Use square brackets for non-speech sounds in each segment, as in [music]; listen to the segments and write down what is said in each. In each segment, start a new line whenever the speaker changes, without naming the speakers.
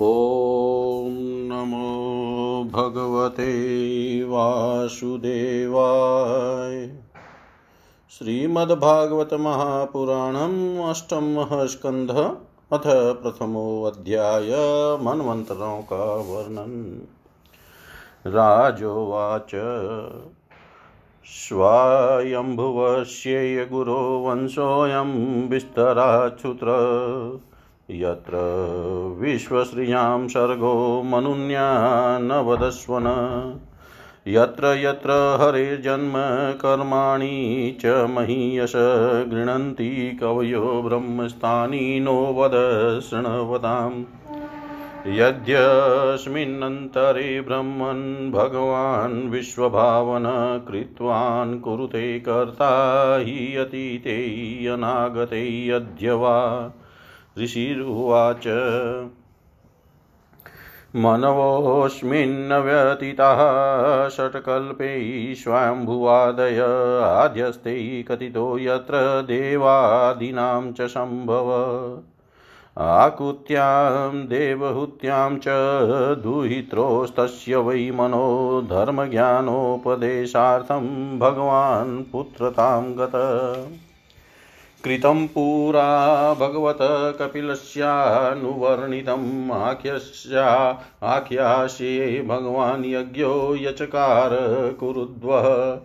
ॐ नमो भगवते वासुदेवाय। श्रीमद्भागवत महापुराणम् अष्टमः स्कन्धः अथ प्रथमोऽध्याय मन्वन्तरों का वर्णन राजोवाच। स्वायम्भुवस्येय गुरो वंशोऽयं विस्तराच्छुत्र। यत्र विश्वश्रियाँ सर्गो मनुन्या न वदस्वन यत्र यत्र हरेर्जन्म कर्माणि च महीयश गृह्णन्ति कवयो ब्रह्मस्थानी नो वद शृण्वताम्। यद्यस्मिन्नन्तरे ब्रह्मन् भगवान् विश्वभावन कृत्वान् कुरुते कर्ता हि अतीते अनागते अद्य वा ऋषिरुवाच। मनवोऽस्मिन् व्यतीताः षट्कल्पे स्वाम्भुवादय आद्यस्ते कथितो यत्र देवादीनां च सम्भव। आकुत्यां, देवहूत्यां च दुहित्रोस्तस्य वै मनो धर्मज्ञानोपदेशार्थं भगवान् पुत्रतां गत। कृतं पुरा भगवत कपिलस्यानुवर्णितम् आख्यस्या आख्यास्ये भगवान् यज्ञो यचकार कुरुद्वः।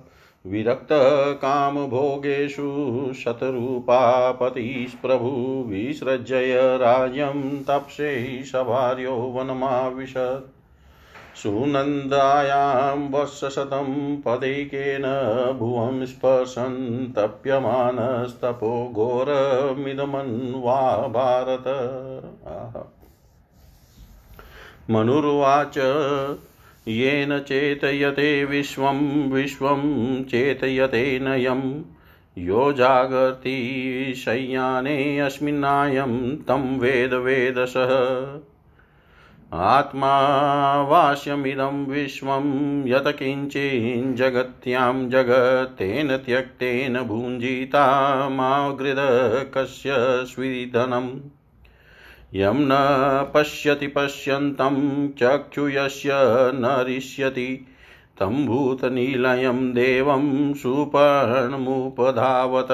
विरक्तकामभोगेषु शतरूपापतिस्प्रभु विसृज्य राज्यं तप्से सभार्यो वनमाविशत्। सुनन्दायां वर्षशतं पदैकेन भुवं स्पर्शन् तप्यमानस्तपो घोरमिदमन्वा भारत। मनुर्वाच, येन चेतयते विश्वं विश्वं चेतयते नयं। यो जागर्ति शय्याने अस्मिन्नायं तं वेद वेदसः आत्मा वास्यमिदं विश्वं यत् किञ्चिञ्जगत्यां जगत्तेन त्यक्तेन भुञ्जितामागृदकस्य स्विधनम् यं न पश्यति पश्यन्तं चक्षुयस्य नरिष्यति। तं भूतनिलयं देवं सुपर्णमुपधावत।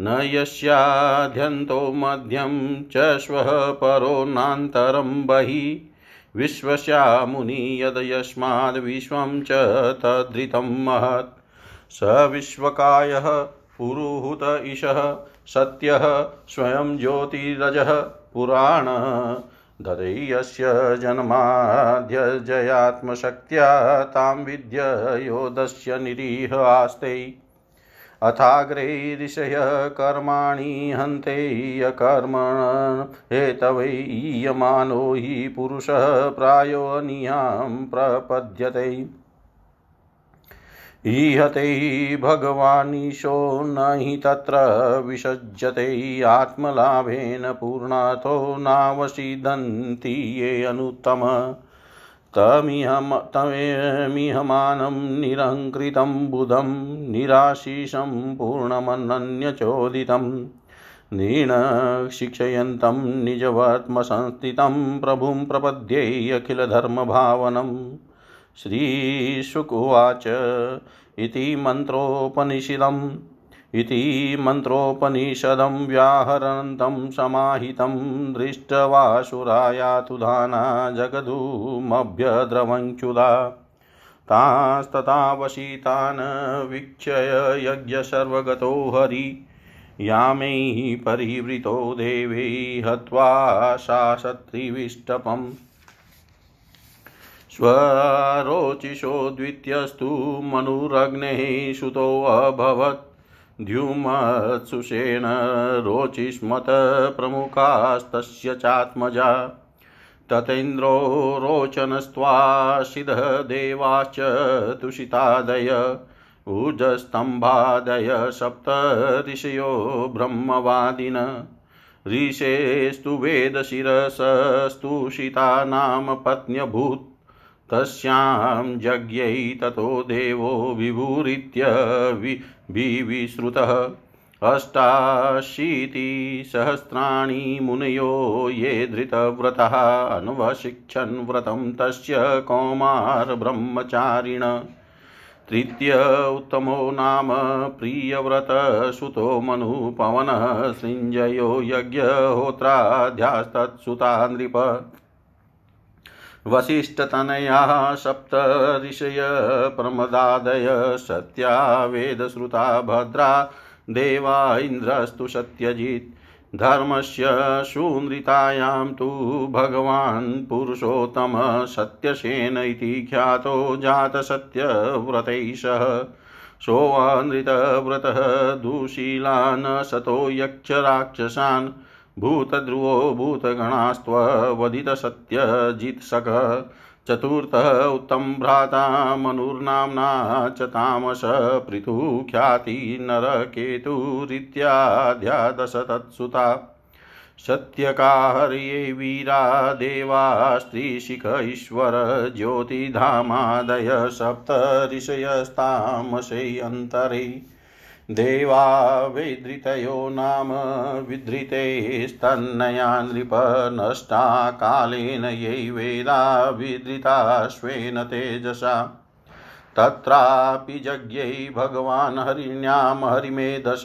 न यस्याद्यन्तो मध्यं च श्वः परो नान्तरं बहिः। विश्वस्यामुनि यद् यस्माद् च तद्धृतं महत्। स विश्वकायः पुरुहूत ईशः सत्यः स्वयं ज्योतिरजः पुराण। ददैयस्य जन्माद्यजयात्मशक्त्या तां विद्य योदस्य निरीह आस्ते। अथाग्रे ऋषयः कर्माणि हन्ते यकर्मण हेतवै हि पुरुषः प्रायोनियाँ प्रपद्यते। ईहते भगवानीशो न हि तत्र विसज्जते। आत्मलाभेन पूर्णाथो नावसीदन्ति ये अनुत्तम। तमिहमानं निरङ्कृतं बुधं निराशीषं पूर्णमनन्यचोदितं नीणशिक्षयन्तं निजवर्त्मसंस्थितं प्रभुं प्रपद्ये अखिलधर्मभावनं श्रीशुकुवाच इति मन्त्रोपनिषदम्। इति मन्त्रोपनिषदं व्याहरन्तं समाहितं दृष्ट्वासुरायातुधाना जगधूमभ्यद्रवञ्च्युदा तास्तथावशीतान् वीक्षय यज्ञसर्वगतो हरि, यामैः परिवृतो देवै हत्वा शासत्रिविष्टपम्। स्वरोचिषो द्वितीयस्तु मनुरग्नेः सुतोऽभवत् द्युमत्सुषेण रोचिष्मत प्रमुखास्तस्य चात्मजा। ततेन्द्रो रोचनस्त्वाशिदः देवाश्च तुषितादय। ऊर्जस्तम्भादय सप्त ब्रह्मवादिन। ऋषेस्तु वेदशिरसस्तुषिता नाम पत्न्यभूत्। तस्यां यज्ञै ततो देवो विभूरित्य विविश्रुतः अष्टाशीतिसहस्राणि मुनयो ये धृतव्रतः अन्वशिक्षन् व्रतं तस्य कौमारब्रह्मचारिण। तृतीय उत्तमो नाम प्रियव्रतसुतो मनुपवनः सृञ्जयो यज्ञहोत्राध्यास्तत्सुता नृप वसिष्ठतनयाः सप्त ऋषय प्रमदादय सत्या वेदश्रुता भद्रा, देवा इन्द्रस्तु सत्यजित्। धर्मस्य सुनृतायां तु भगवान् पुरुषोत्तमः सत्यसेन इति ख्यातो जातसत्यव्रतैः सह। सोऽनृतव्रतः दुशीलान् सतो यक्षराक्षसान् भूतध्रुवो भूतगणास्त्ववदितसत्यजित्सकः चतुर्थः उत्तम भ्राता मनुर्नाम्ना च तामस पृथुख्याति नरकेतुरित्याद्यादश तत्सुता सत्यकाहर्ये वीरा देवा स्त्रीशिख ईश्वर ज्योतिधामादय सप्त ऋषयस्तामशेऽन्तरे देवा विधृतयो नाम विधृतेस्तन्नया नृप नष्टा कालेन यै वेदा विधृताश्वेन तेजसा। तत्रापि यज्ञै भगवान् हरिण्यां हरिमेधस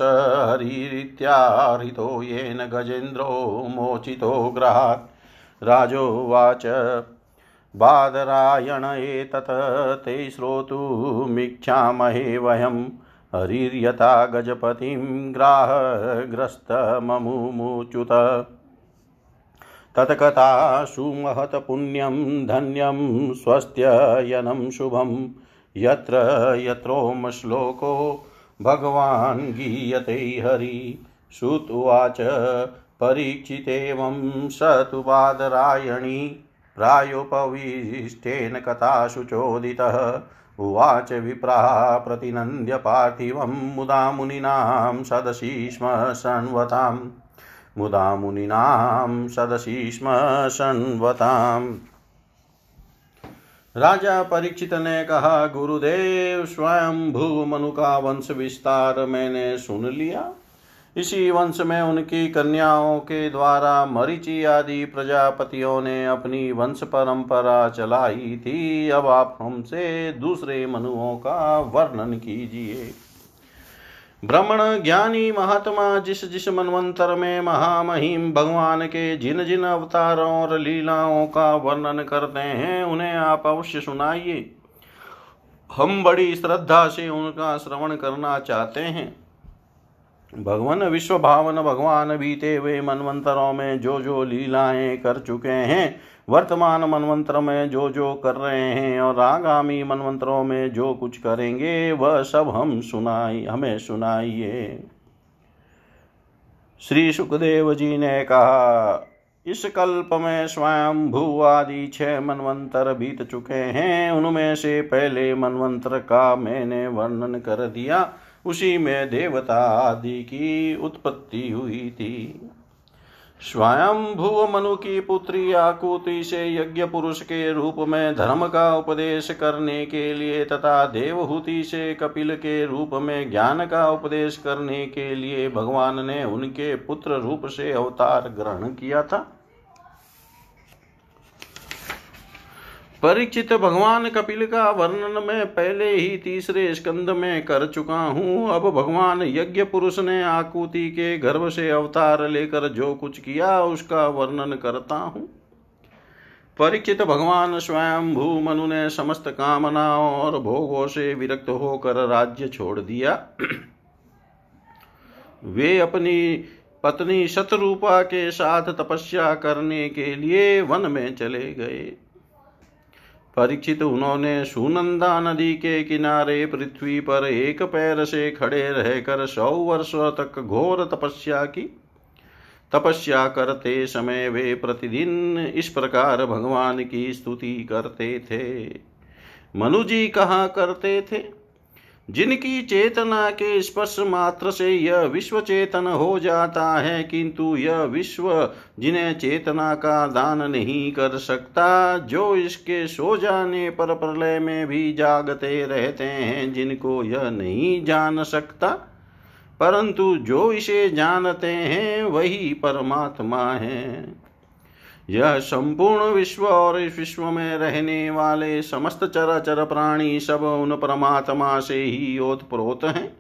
हरिरित्याहृतो येन गजेन्द्रो मोचितो ग्रहात्। राजोवाच, बादरायण एतत्, ते श्रोतुमिच्छामहे वयम्। हरिर्यथा गजपतिं ग्राहग्रस्तममुमुच्युत तत्कथासु महत्पुण्यं धन्यं स्वस्त्ययनं शुभं। यत्र यत्रोम श्लोको भगवान् गीयते हरि। श्रुत्वाच परीक्षितेवं स तु बादरायणी प्रायोपविष्टेन चोदितः। उवाच विप्राः प्रतिनन्द्य पार्थिवं मुदा मुनीनां सदसि स्म शण्वताम् मुदा मुनीनां सदसि स्म शण्वताम् राजा परीक्षित ने कहा, गुरुदेव स्वयं भू मनु का वंश विस्तार मैंने सुन लिया। इसी वंश में उनकी कन्याओं के द्वारा मरीचि आदि प्रजापतियों ने अपनी वंश परंपरा चलाई थी। अब आप हमसे दूसरे मनुओं का वर्णन कीजिए। ब्रह्मण, ज्ञानी, महात्मा, जिस जिस मनवंतर में महामहिम भगवान के जिन जिन अवतारों और लीलाओं का वर्णन करते हैं, उन्हें आप अवश्य सुनाइए। हम बड़ी श्रद्धा से उनका श्रवण करना चाहते हैं। भगवान विश्व भावन भगवान बीते हुए मनवंतरों में जो जो लीलाएँ कर चुके हैं, वर्तमान मनवंतर में जो जो कर रहे हैं और आगामी मनवंतरों में जो कुछ करेंगे, वह सब हम सुनाई, हमें सुनाइए। श्री सुखदेव जी ने कहा, इस कल्प में स्वयं भू आदि छह मनवंतर बीत चुके हैं, उनमें से पहले मनवंतर का मैंने वर्णन कर दिया। उसी में देवता आदि की उत्पत्ति हुई थी। स्वयं भुव मनु की पुत्री आकुति से यज्ञ पुरुष के रूप में धर्म का उपदेश करने के लिए तथा देवहूति से कपिल के रूप में ज्ञान का उपदेश करने के लिए भगवान ने उनके पुत्र रूप से अवतार ग्रहण किया था। परीक्षित भगवान कपिल का वर्णन मैं पहले ही तीसरे स्कंद में कर चुका हूँ। अब भगवान यज्ञ पुरुष ने आकुति के गर्भ से अवतार लेकर जो कुछ किया, उसका वर्णन करता हूँ। परिचित भगवान स्वयं भू मनु ने समस्त कामनाओं और भोगों से विरक्त होकर राज्य छोड़ दिया। [clears throat] वे अपनी पत्नी शतरूपा के साथ तपस्या करने के लिए वन में चले गए। परीक्षित उन्होंने सुनंदा नदी के किनारे पृथ्वी पर एक पैर से खड़े रहकर सौ वर्षों तक घोर तपस्या की। तपस्या करते समय वे प्रतिदिन इस प्रकार भगवान की स्तुति करते थे। मनुजी कहा करते थे? जिनकी चेतना के स्पर्श मात्र से यह विश्व चेतन हो जाता है, किंतु यह विश्व जिन्हें चेतना का दान नहीं कर सकता, जो इसके सो जाने पर प्रलय में भी जागते रहते हैं, जिनको यह नहीं जान सकता। परंतु जो इसे जानते हैं, वही परमात्मा है। यह संपूर्ण विश्व और इस विश्व में रहने वाले समस्त चराचर प्राणी सब उन परमात्मा से ही ओतप्रोत हैं।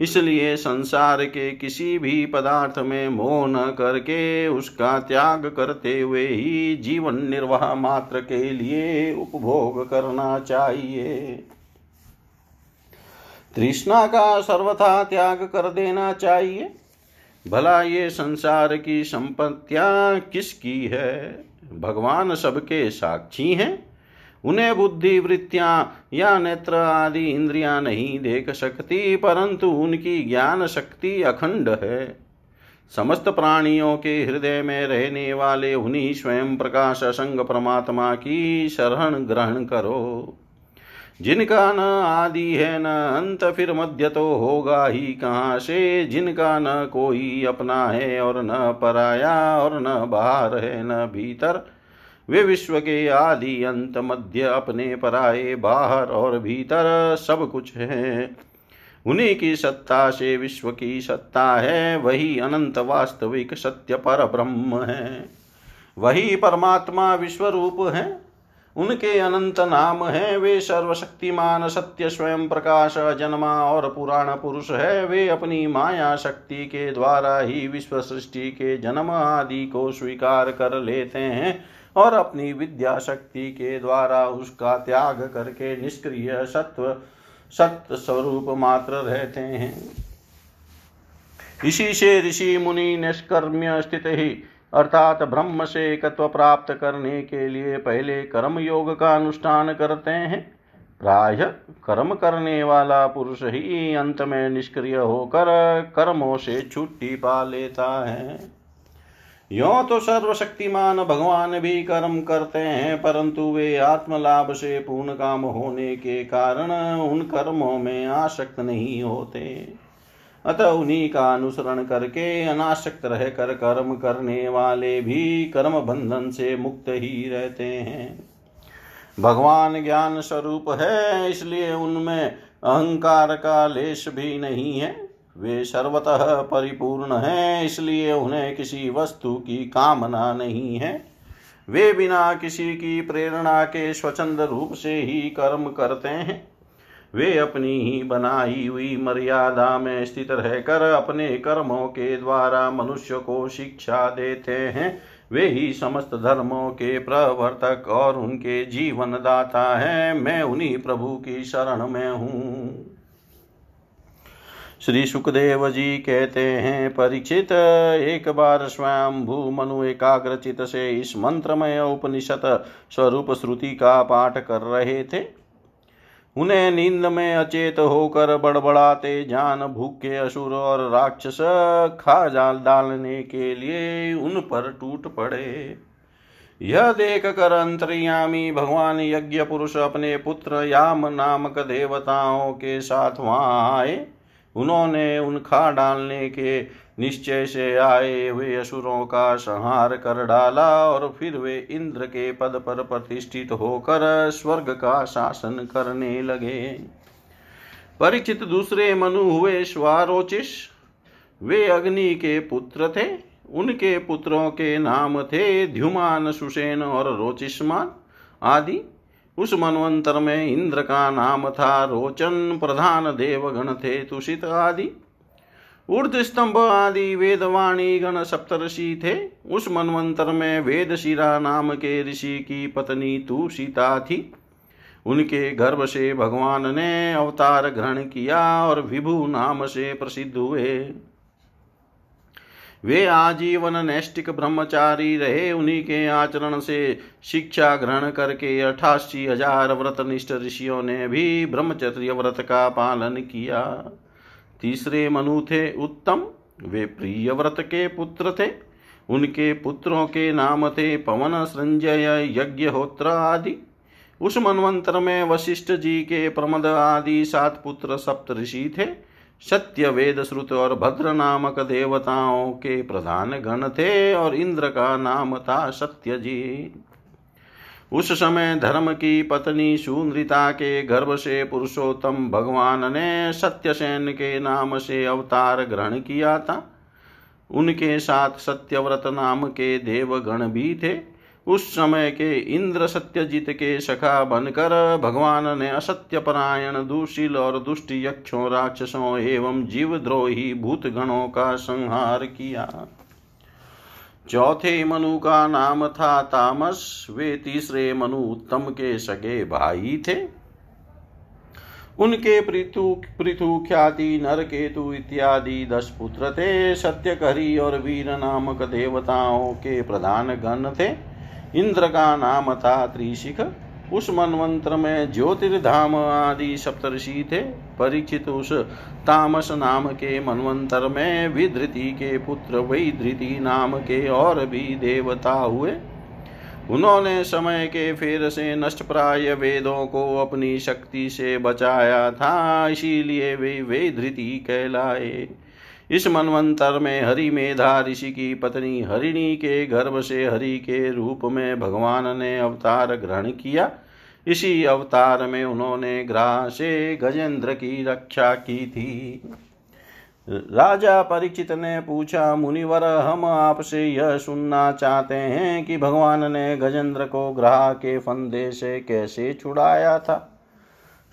इसलिए संसार के किसी भी पदार्थ में मोह न करके उसका त्याग करते हुए ही जीवन निर्वाह मात्र के लिए उपभोग करना चाहिए। तृष्णा का सर्वथा त्याग कर देना चाहिए। भला ये संसार की संपत्तियाँ किसकी है? भगवान सबके साक्षी हैं। उन्हें बुद्धि, वृत्तियाँ या नेत्र आदि इंद्रियाँ नहीं देख सकती, परंतु उनकी ज्ञान शक्ति अखंड है। समस्त प्राणियों के हृदय में रहने वाले उन्हीं स्वयं प्रकाश असंग परमात्मा की शरण ग्रहण करो। जिनका न आदि है न अंत, फिर मध्य तो होगा ही कहाँ से? जिनका न कोई अपना है और न पराया और न बाहर है न भीतर, वे विश्व के आदि अंत, मध्य अपने पराए बाहर और भीतर सब कुछ है। उन्हीं की सत्ता से विश्व की सत्ता है, वही अनंत वास्तविक सत्य पर ब्रह्म है। वही परमात्मा विश्व रूप है। उनके अनंत नाम है, वे सर्वशक्तिमान, सत्य, स्वयं प्रकाश, जन्मा और पुराण पुरुष है। वे अपनी माया शक्ति के द्वारा ही विश्व सृष्टि के जन्म आदि को स्वीकार कर लेते हैं और अपनी विद्या शक्ति के द्वारा उसका त्याग करके निष्क्रिय सत्व सत्य स्वरूप मात्र रहते हैं। इसी से ऋषि मुनि निष्कर्म्य स्थित ही अर्थात ब्रह्म से एकत्व प्राप्त करने के लिए पहले कर्म योग का अनुष्ठान करते हैं। प्राय कर्म करने वाला पुरुष ही अंत में निष्क्रिय होकर कर्मों से छुट्टी पा लेता है। यो तो सर्वशक्तिमान भगवान भी कर्म करते हैं, परंतु वे आत्मलाभ से पूर्ण काम होने के कारण उन कर्मों में आसक्त नहीं होते। अतः उन्हीं का अनुसरण करके अनासक्त रहकर कर्म करने वाले भी कर्म बंधन से मुक्त ही रहते हैं। भगवान ज्ञान स्वरूप है, इसलिए उनमें अहंकार का लेश भी नहीं है। वे सर्वतः परिपूर्ण हैं, इसलिए उन्हें किसी वस्तु की कामना नहीं है। वे बिना किसी की प्रेरणा के स्वचंद रूप से ही कर्म करते हैं। वे अपनी ही बनाई हुई मर्यादा में स्थित रहकर अपने कर्मों के द्वारा मनुष्य को शिक्षा देते हैं। वे ही समस्त धर्मों के प्रवर्तक और उनके जीवन दाता हैं। मैं उन्हीं प्रभु की शरण में हूँ। श्री सुखदेव जी कहते हैं परीक्षित एक बार स्वयं भू मनु एकाग्रचित से इस मंत्रमय उपनिषद स्वरूप श्रुति का पाठ कर रहे थे। उन्हें नींद में अचेत होकर बड़बड़ाते जान, भूखे, असुर और राक्षस खा जाल डालने के लिए उन पर टूट पड़े। यह देख कर अंतर्यामी भगवान यज्ञ पुरुष अपने पुत्र याम नामक देवताओं के साथ वहाँ आए। उन्होंने उन खा डालने के निश्चय से आए हुए असुरों का संहार कर डाला और फिर वे इंद्र के पद पर प्रतिष्ठित होकर स्वर्ग का शासन करने लगे। परिचित दूसरे मनु हुए स्वारोचिस वे अग्नि के पुत्र थे। उनके पुत्रों के नाम थे ध्युमान सुसेन और रोचिस्मान आदि। उस मनवंतर में इंद्र का नाम था रोचन, प्रधान देवगण थे तुषित आदि। ऊर्ध स्तंभ आदि वेदवाणी गण सप्तषि थे। उस मनवंतर में वेद शिरा नाम के ऋषि की पत्नी तुषिता थी। उनके गर्भ से भगवान ने अवतार ग्रहण किया और विभु नाम से प्रसिद्ध हुए। वे आजीवन नैष्टिक ब्रह्मचारी रहे। उन्हीं के आचरण से शिक्षा ग्रहण करके अठासी हज़ार व्रत निष्ठ ऋषियों ने भी ब्रह्मचर्य व्रत का पालन किया। तीसरे मनु थे उत्तम, वे प्रिय व्रत के पुत्र थे। उनके पुत्रों के नाम थे पवन, संजय यज्ञहोत्र आदि। उस मनवंतर में वशिष्ठ जी के प्रमद आदि सात पुत्र सप्त ऋषि थे। सत्य, वेद, श्रुत और भद्र नामक देवताओं के प्रधान गण थे और इंद्र का नाम था सत्य जी। उस समय धर्म की पत्नी सुंद्रिता के गर्भ से पुरुषोत्तम भगवान ने सत्यसेन के नाम से अवतार ग्रहण किया था। उनके साथ सत्यव्रत नाम के देवगण भी थे। उस समय के इंद्र सत्यजीत के सखा बनकर भगवान ने असत्य परायण, दुशील और दुष्ट यक्षों, राक्षसों एवं जीवद्रोही भूत गणों का संहार किया। चौथे मनु का नाम था तामस, वे तीसरे मनु उत्तम के सगे भाई थे। उनके पृथु पृथु ख्याति नर केतु इत्यादि दस पुत्र थे। सत्यकरी और वीर नामक देवताओं के प्रधान गण थे। इंद्र का नाम था त्रिशिख। उस मनवंत्र में ज्योतिर्धाम आदि सप्तषि थे। परीक्षित उस तामस नाम के मनवंतर में विधृति के पुत्र वैधृति नाम के और भी देवता हुए। उन्होंने समय के फेर से नष्ट प्राय वेदों को अपनी शक्ति से बचाया था, इसीलिए वे वे धृति कहलाए। इस मनवंतर में हरि मेधा ऋषि की पत्नी हरिणी के गर्भ से हरि के रूप में भगवान ने अवतार ग्रहण किया। इसी अवतार में उन्होंने ग्रह से गजेंद्र की रक्षा की थी। राजा परीक्षित ने पूछा, मुनिवर, हम आपसे यह सुनना चाहते हैं कि भगवान ने गजेंद्र को ग्रह के फंदे से कैसे छुड़ाया था?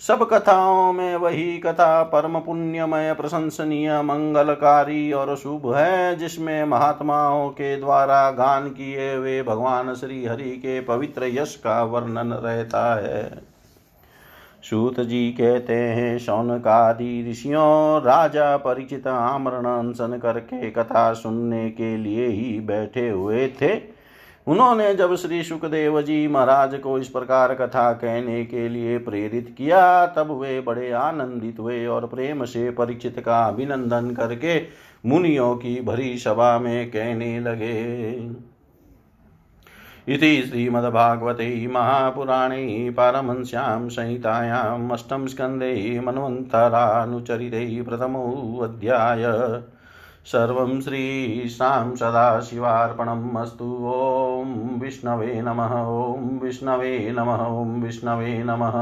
सब कथाओं में वही कथा परम पुण्यमय, प्रशंसनीय, मंगलकारी और शुभ है, जिसमें महात्माओं के द्वारा गान किए हुए भगवान श्री हरि के पवित्र यश का वर्णन रहता है। सूत जी कहते हैं, शौनकादि ऋषियों, राजा परिचित आमरण अनशन करके कथा सुनने के लिए ही बैठे हुए थे। उन्होंने जब श्री सुखदेव जी महाराज को इस प्रकार कथा कहने के लिए प्रेरित किया, तब वे बड़े आनंदित हुए और प्रेम से परीक्षित का अभिनंदन करके मुनियों की भरी सभा में कहने लगे। इति श्रीमद्भागवते महापुराणे पारमहंस्यां संहितायाम् अष्टम स्कन्धे मन्वन्तरानुचरिते प्रथमोऽध्याय। सर्वं श्रीशां सदाशिवार्पणम् ॐ विष्णवे नमः, ॐ विष्णवे नमः, ॐ विष्णवे नमः।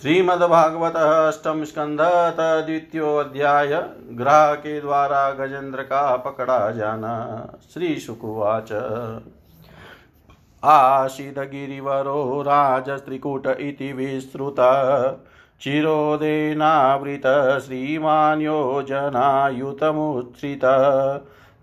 श्रीमद्भागवत अष्टम स्कंध द्वितीयोध्याय ग्रह द्वारा गजेंद्र का पकड़ा जाना श्री शुकुवाच आसीदगिरिवरो राजस्त्रिकूट इति विस्तृत। चिरोदेनावृत श्रीमान् योजनायुतमुच्छ्रित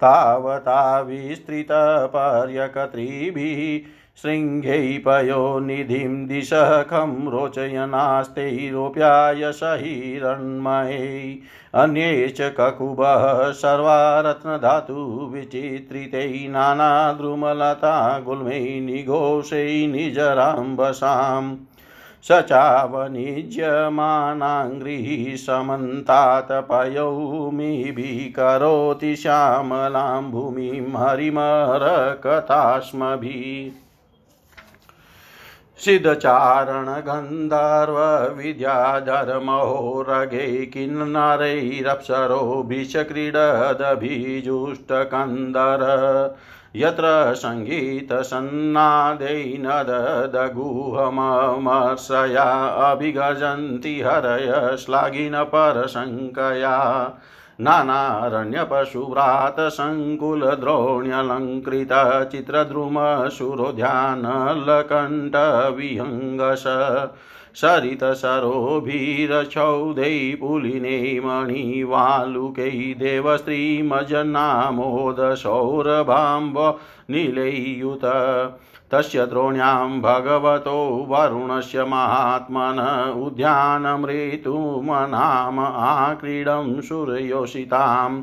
तावता विस्तृतपर्यकत्रिभिः शृङ्गैपयोनिधिं दिशः खं रोचयनास्तैरोप्याय सहिरण्मये अन्ये च ककुभः सर्वा रत्नधातुविचित्रितै नानाद्रुमलता गुल्मै निघोषै निजराम्बसाम्। स चावनिज्यमानाङ्घ्रिः समन्तात् पयौमिभिः करोति श्यामलां भूमिं हरिमरकथास्मभिः सिद्धचारणगन्धर्वविद्याधर्महोरगे किन्नरैरप्सरोभिषक्रीडदभिजुष्टकन्दर यत्र सङ्गीतसन्नादैनदगुहममर्षया अभिगजन्ति हरय श्लाघिनपरशङ्कया नानारण्यपशुव्रातसङ्कुलद्रोण्यलङ्कृतचित्रद्रुमशुरोध्यानलकण्ठविहङ्गस सरितसरोभिरचौदै पुलिने मणिवालुकै देवस्त्रीमजनामोदसौरभाम्ब नीलैयुत तस्य द्रोण्यां भगवतो वरुणस्य महात्मन उद्यानमृतुमनाम आक्रीडं सुरयोषिताम्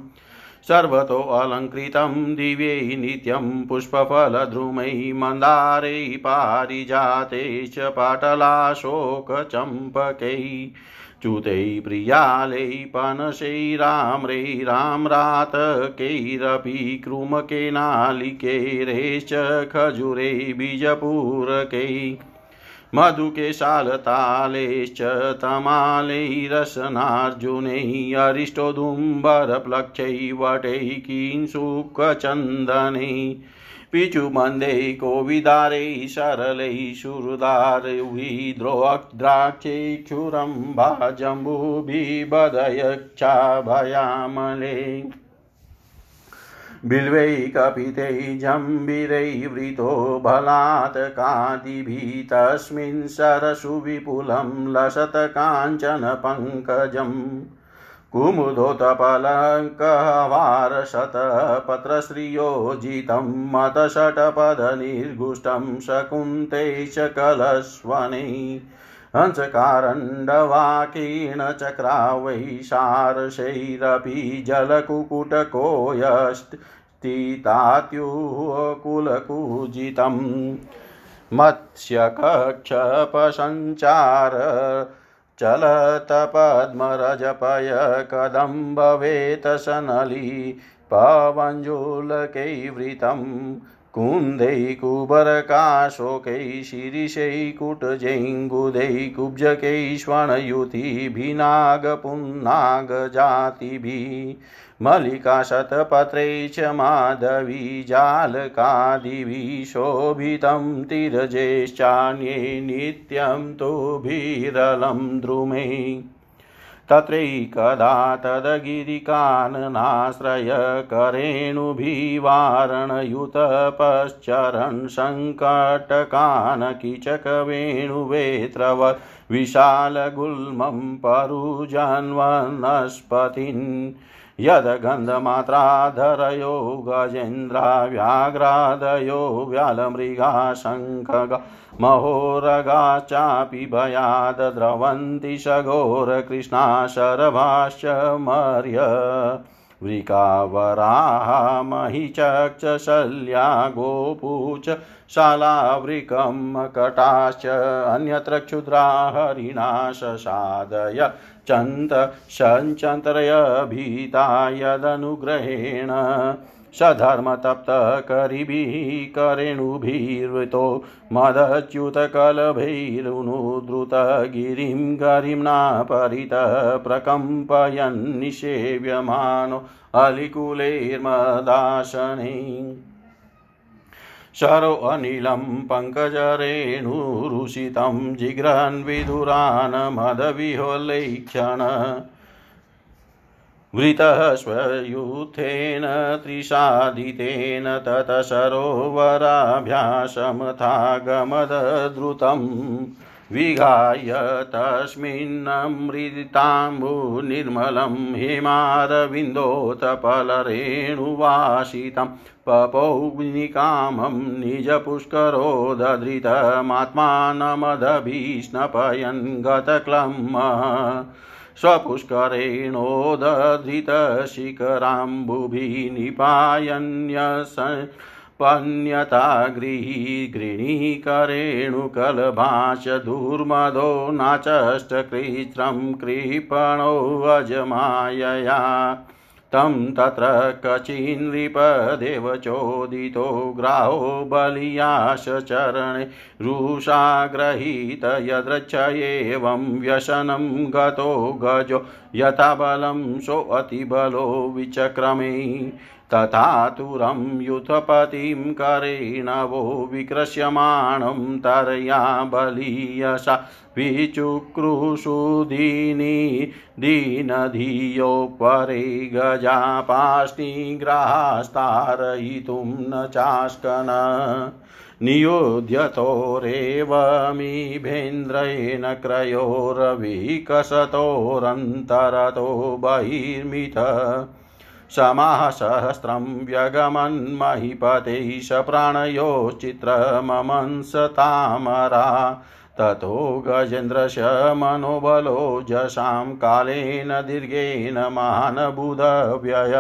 सर्वतोऽलङ्कृतं दिव्यै नित्यं पुष्पफलद्रुमैः मन्दारैः पारिजाते च पाटलाशोकचम्पकैः च्युतैः प्रियालैः पनशैराम्रैराम्रातकैरपि कृमकेनालिकैरैश्च खजुरैः बीजपूरकैः मधुकेशालतालैश्च तमालैरसनार्जुनैः अरिष्टोदुम्बरप्लक्षैः वटैः किंशुकचन्दनैः पिचुमन्दै कोविदारै सरलै शुरुदारविद्रोद्राक्षैक्षुरम्भा जम्बुभिबदयक्षाभयामले बिल्वैकपितै जम्बिरैवृतो बलात् कादिभिः तस्मिन् सरसु विपुलं लसत काञ्चन पङ्कजम् कुमुदोत्पलङ्कवारशतपत्रश्रियोजितं मतषट्पदनिर्गुष्टं शकुन्ते च कलस्वने हंसकारण्डवाकीर्णचक्रावै सारशैरपि जलकुकुटको यस्तितात्युकुलकुजितम् मत्स्यकक्षपसञ्चार चलतपद्मरजपय कदम्बवेतसनली पवञ्जुलकैवृतं कुन्दै कुबरकाशोकै शिरिषै कुटजैङ्गुदै कुब्जकै स्वर्णयुतिभिनागपुन्नागजातिभिः मल्लिकाशतपत्रै च माधवी जालकादिभिः शोभितं तिरजेश्चान्ये नित्यं तु विरलं द्रुमे। तत्रैकदा तदगिरिकाननाश्रय करेणुभिवारणयुतपश्चरन् सङ्कटकान् कीचकवेणुवेत्रव विशालगुल्मं परुजन्वनस्पतिन् यद्गन्धमात्राधरयो गजेन्द्रा व्याघ्रादयो व्यालमृगा शङ्खगा महोरगा चापि भयाद् द्रवन्ति सघोरकृष्णा शरभाश्च मर्य वृकावराः महिचक्षशल्या गोपूच शालावृकं कटाश्च अन्यत्र क्षुद्रा हरिणा शशादय चन्त सञ्चन्तरयभीता यदनुग्रहेण सधर्मतप्तकरिभिः करेणुभिर्वृतो मदच्युतकलभैरुनुद्रुतगिरिं गरिम्ना परितः प्रकम्पयन्निषेव्यमानो अलिकुलेर्मदाशने शरोऽनिलं पङ्कजरेणुरुषितं जिघ्रन् विधुरान् मदविहोल्लैक्षण वृतः स्वयूथेन त्रिषादितेन तत सरोवराभ्यासमथागमदद्रुतम्। विघाय तस्मिन्नमृताम्बुनिर्मलं हेमारविन्दोत्पलरेणुवासितं पपौनिकामं निजपुष्करो दधृतमात्मानमदभीष्णपयन् गतक्लम्म स्वपुष्करेणोदधृतशिखराम्बुभिः निपायन्यस पन्यता गृही गृणीकरेणुकलभाष दुर्मदो नाचष्टकृत्रं कृपणोऽजमायया तं तत्र कचिन्नृपदेवचोदितो ग्राहो बलियाशचरणे रुषाग्रहीत यदृच्छयेवं व्यसनं गतो गजो। यथा बलं सोऽतिबलो विचक्रमे। तथातुरं युथपतिं करेणवो विक्रस्यमाणं तरया बलीयसा विचुक्रुषुदीनी दीनधियो परे गजापाष्टिग्रास्तारयितुं न चास्कन नियोध्यतोरेवमिभेन्द्रेण क्रयोरविकसतोरन्तरतो बहिर्मिथ। समासहस्रं व्यगमन्महीपते सप्राणयोश्चित्रमंसतामरा ततो गजेन्द्रस्य मनोबलो जशां कालेन दीर्घेन महानबुधव्यय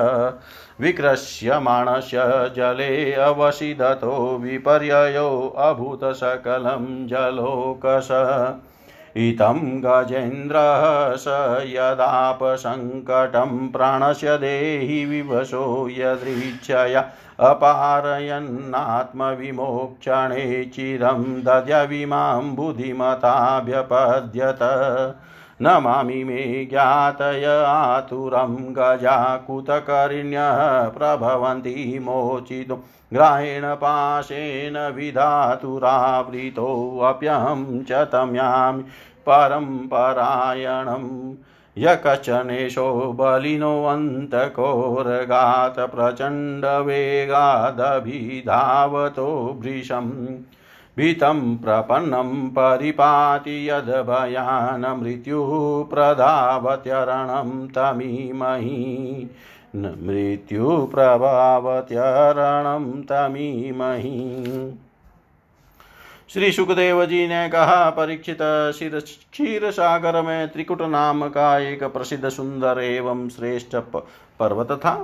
विक्रस्यमाणस्य जले अवसिदतो विपर्ययो अभूत सकलं जलोकश। इतं गजेन्द्रः स यदापसङ्कटं प्राणस्य देहि विवशो यदृच्छया अपारयन्नात्मविमोक्षणे चिरं दद्यविमां बुद्धिमताभ्यपद्यत। नमामि मे ज्ञातय आतुरं गजाकुतकरिण्यः प्रभवन्ति मोचितुं। ग्राहेण पाशेन विधातुरावृतोऽप्यहं च तम्यामि परम्परायणम् यकचनेशो बलिनोऽन्तकोरगात् प्रचण्डवेगादभिधावतो भृशम्। भीतं प्रपन्नं परिपाति यद्भयान् मृत्युः प्रधावत्यरणं तमीमहि मृत्युप्रभावत्यरणं तमीमहि। श्री सुखदेव जी ने कहा, परीक्षित क्षीर सागर में त्रिकुट नाम का एक प्रसिद्ध सुंदर एवं श्रेष्ठ पर्वत था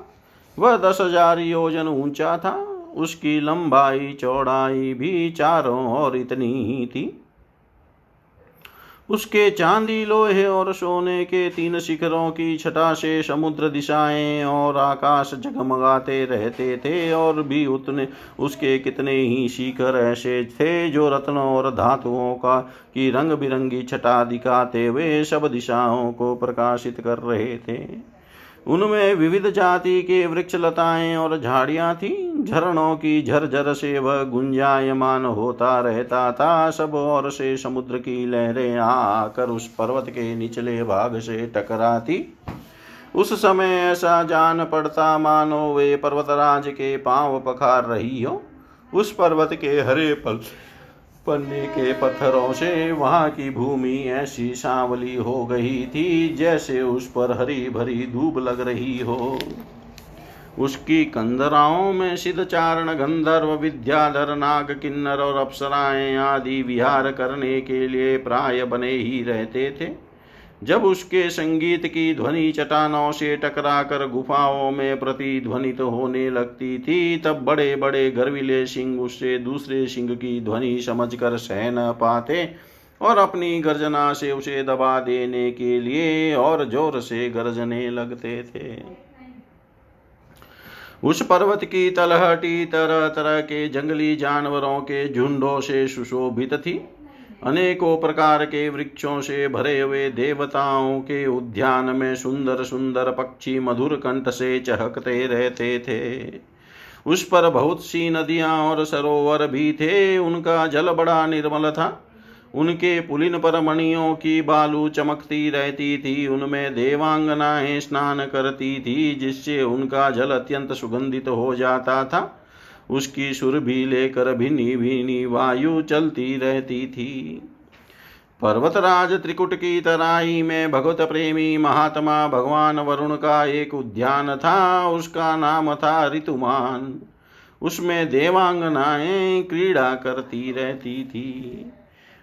वह दस हज़ार योजन ऊँचा था। उसकी लंबाई चौड़ाई भी चारों ओर इतनी ही थी। उसके चांदी लोहे और सोने के तीन शिखरों की छटा से समुद्र दिशाएँ और आकाश जगमगाते रहते थे और भी उतने, उसके कितने ही शिखर ऐसे थे जो रत्नों और धातुओं का की रंग बिरंगी छटा दिखाते हुए सब दिशाओं को प्रकाशित कर रहे थे। उनमें विविध जाति के वृक्ष लताएँ और झाड़ियाँ थी। झरणों की झरझर से वह गुंजायमान होता रहता था। सब और से समुद्र की लहरें आकर उस पर्वत के निचले भाग से टकराती। उस समय ऐसा जान पड़ता, मानो वे पर्वतराज के पाँव पखार रही हो। उस पर्वत के हरे पल पन्ने के पत्थरों से वहाँ की भूमि ऐसी सांवली हो गई थी, जैसे उस पर हरी भरी धूप लग रही हो। उसकी कंदराओं में सिद्ध चारण, गंधर्व, विद्याधर, नाग किन्नर और अप्सराएँ आदि विहार करने के लिए प्राय बने ही रहते थे। जब उसके संगीत की ध्वनि चटानों से टकरा कर गुफाओं में प्रतिध्वनित तो होने लगती थी, तब बड़े बड़े गर्विले सिंह उससे दूसरे सिंह की ध्वनि समझकर सह न पाते और अपनी गर्जना से उसे दबा देने के लिए और ज़ोर से गर्जने लगते थे। उस पर्वत की तलहटी तरह तरह के जंगली जानवरों के झुंडों से सुशोभित थी। अनेकों प्रकार के वृक्षों से भरे हुए देवताओं के उद्यान में सुंदर सुंदर पक्षी मधुर कंठ से चहकते रहते थे। उस पर बहुत सी नदियाँ और सरोवर भी थे। उनका जल बड़ा निर्मल था। उनके पुलिन पर मणियों की बालू चमकती रहती थी। उनमें देवांगनाएँ स्नान करती थी, जिससे उनका जल अत्यंत सुगंधित हो जाता था। उसकी सुर भी लेकर भिनी भिनी वायु चलती रहती थी। पर्वतराज त्रिकुट की तराई में भगवत प्रेमी महात्मा भगवान वरुण का एक उद्यान था, उसका नाम था ऋतुमान। उसमें देवांगनाएँ क्रीड़ा करती रहती थी।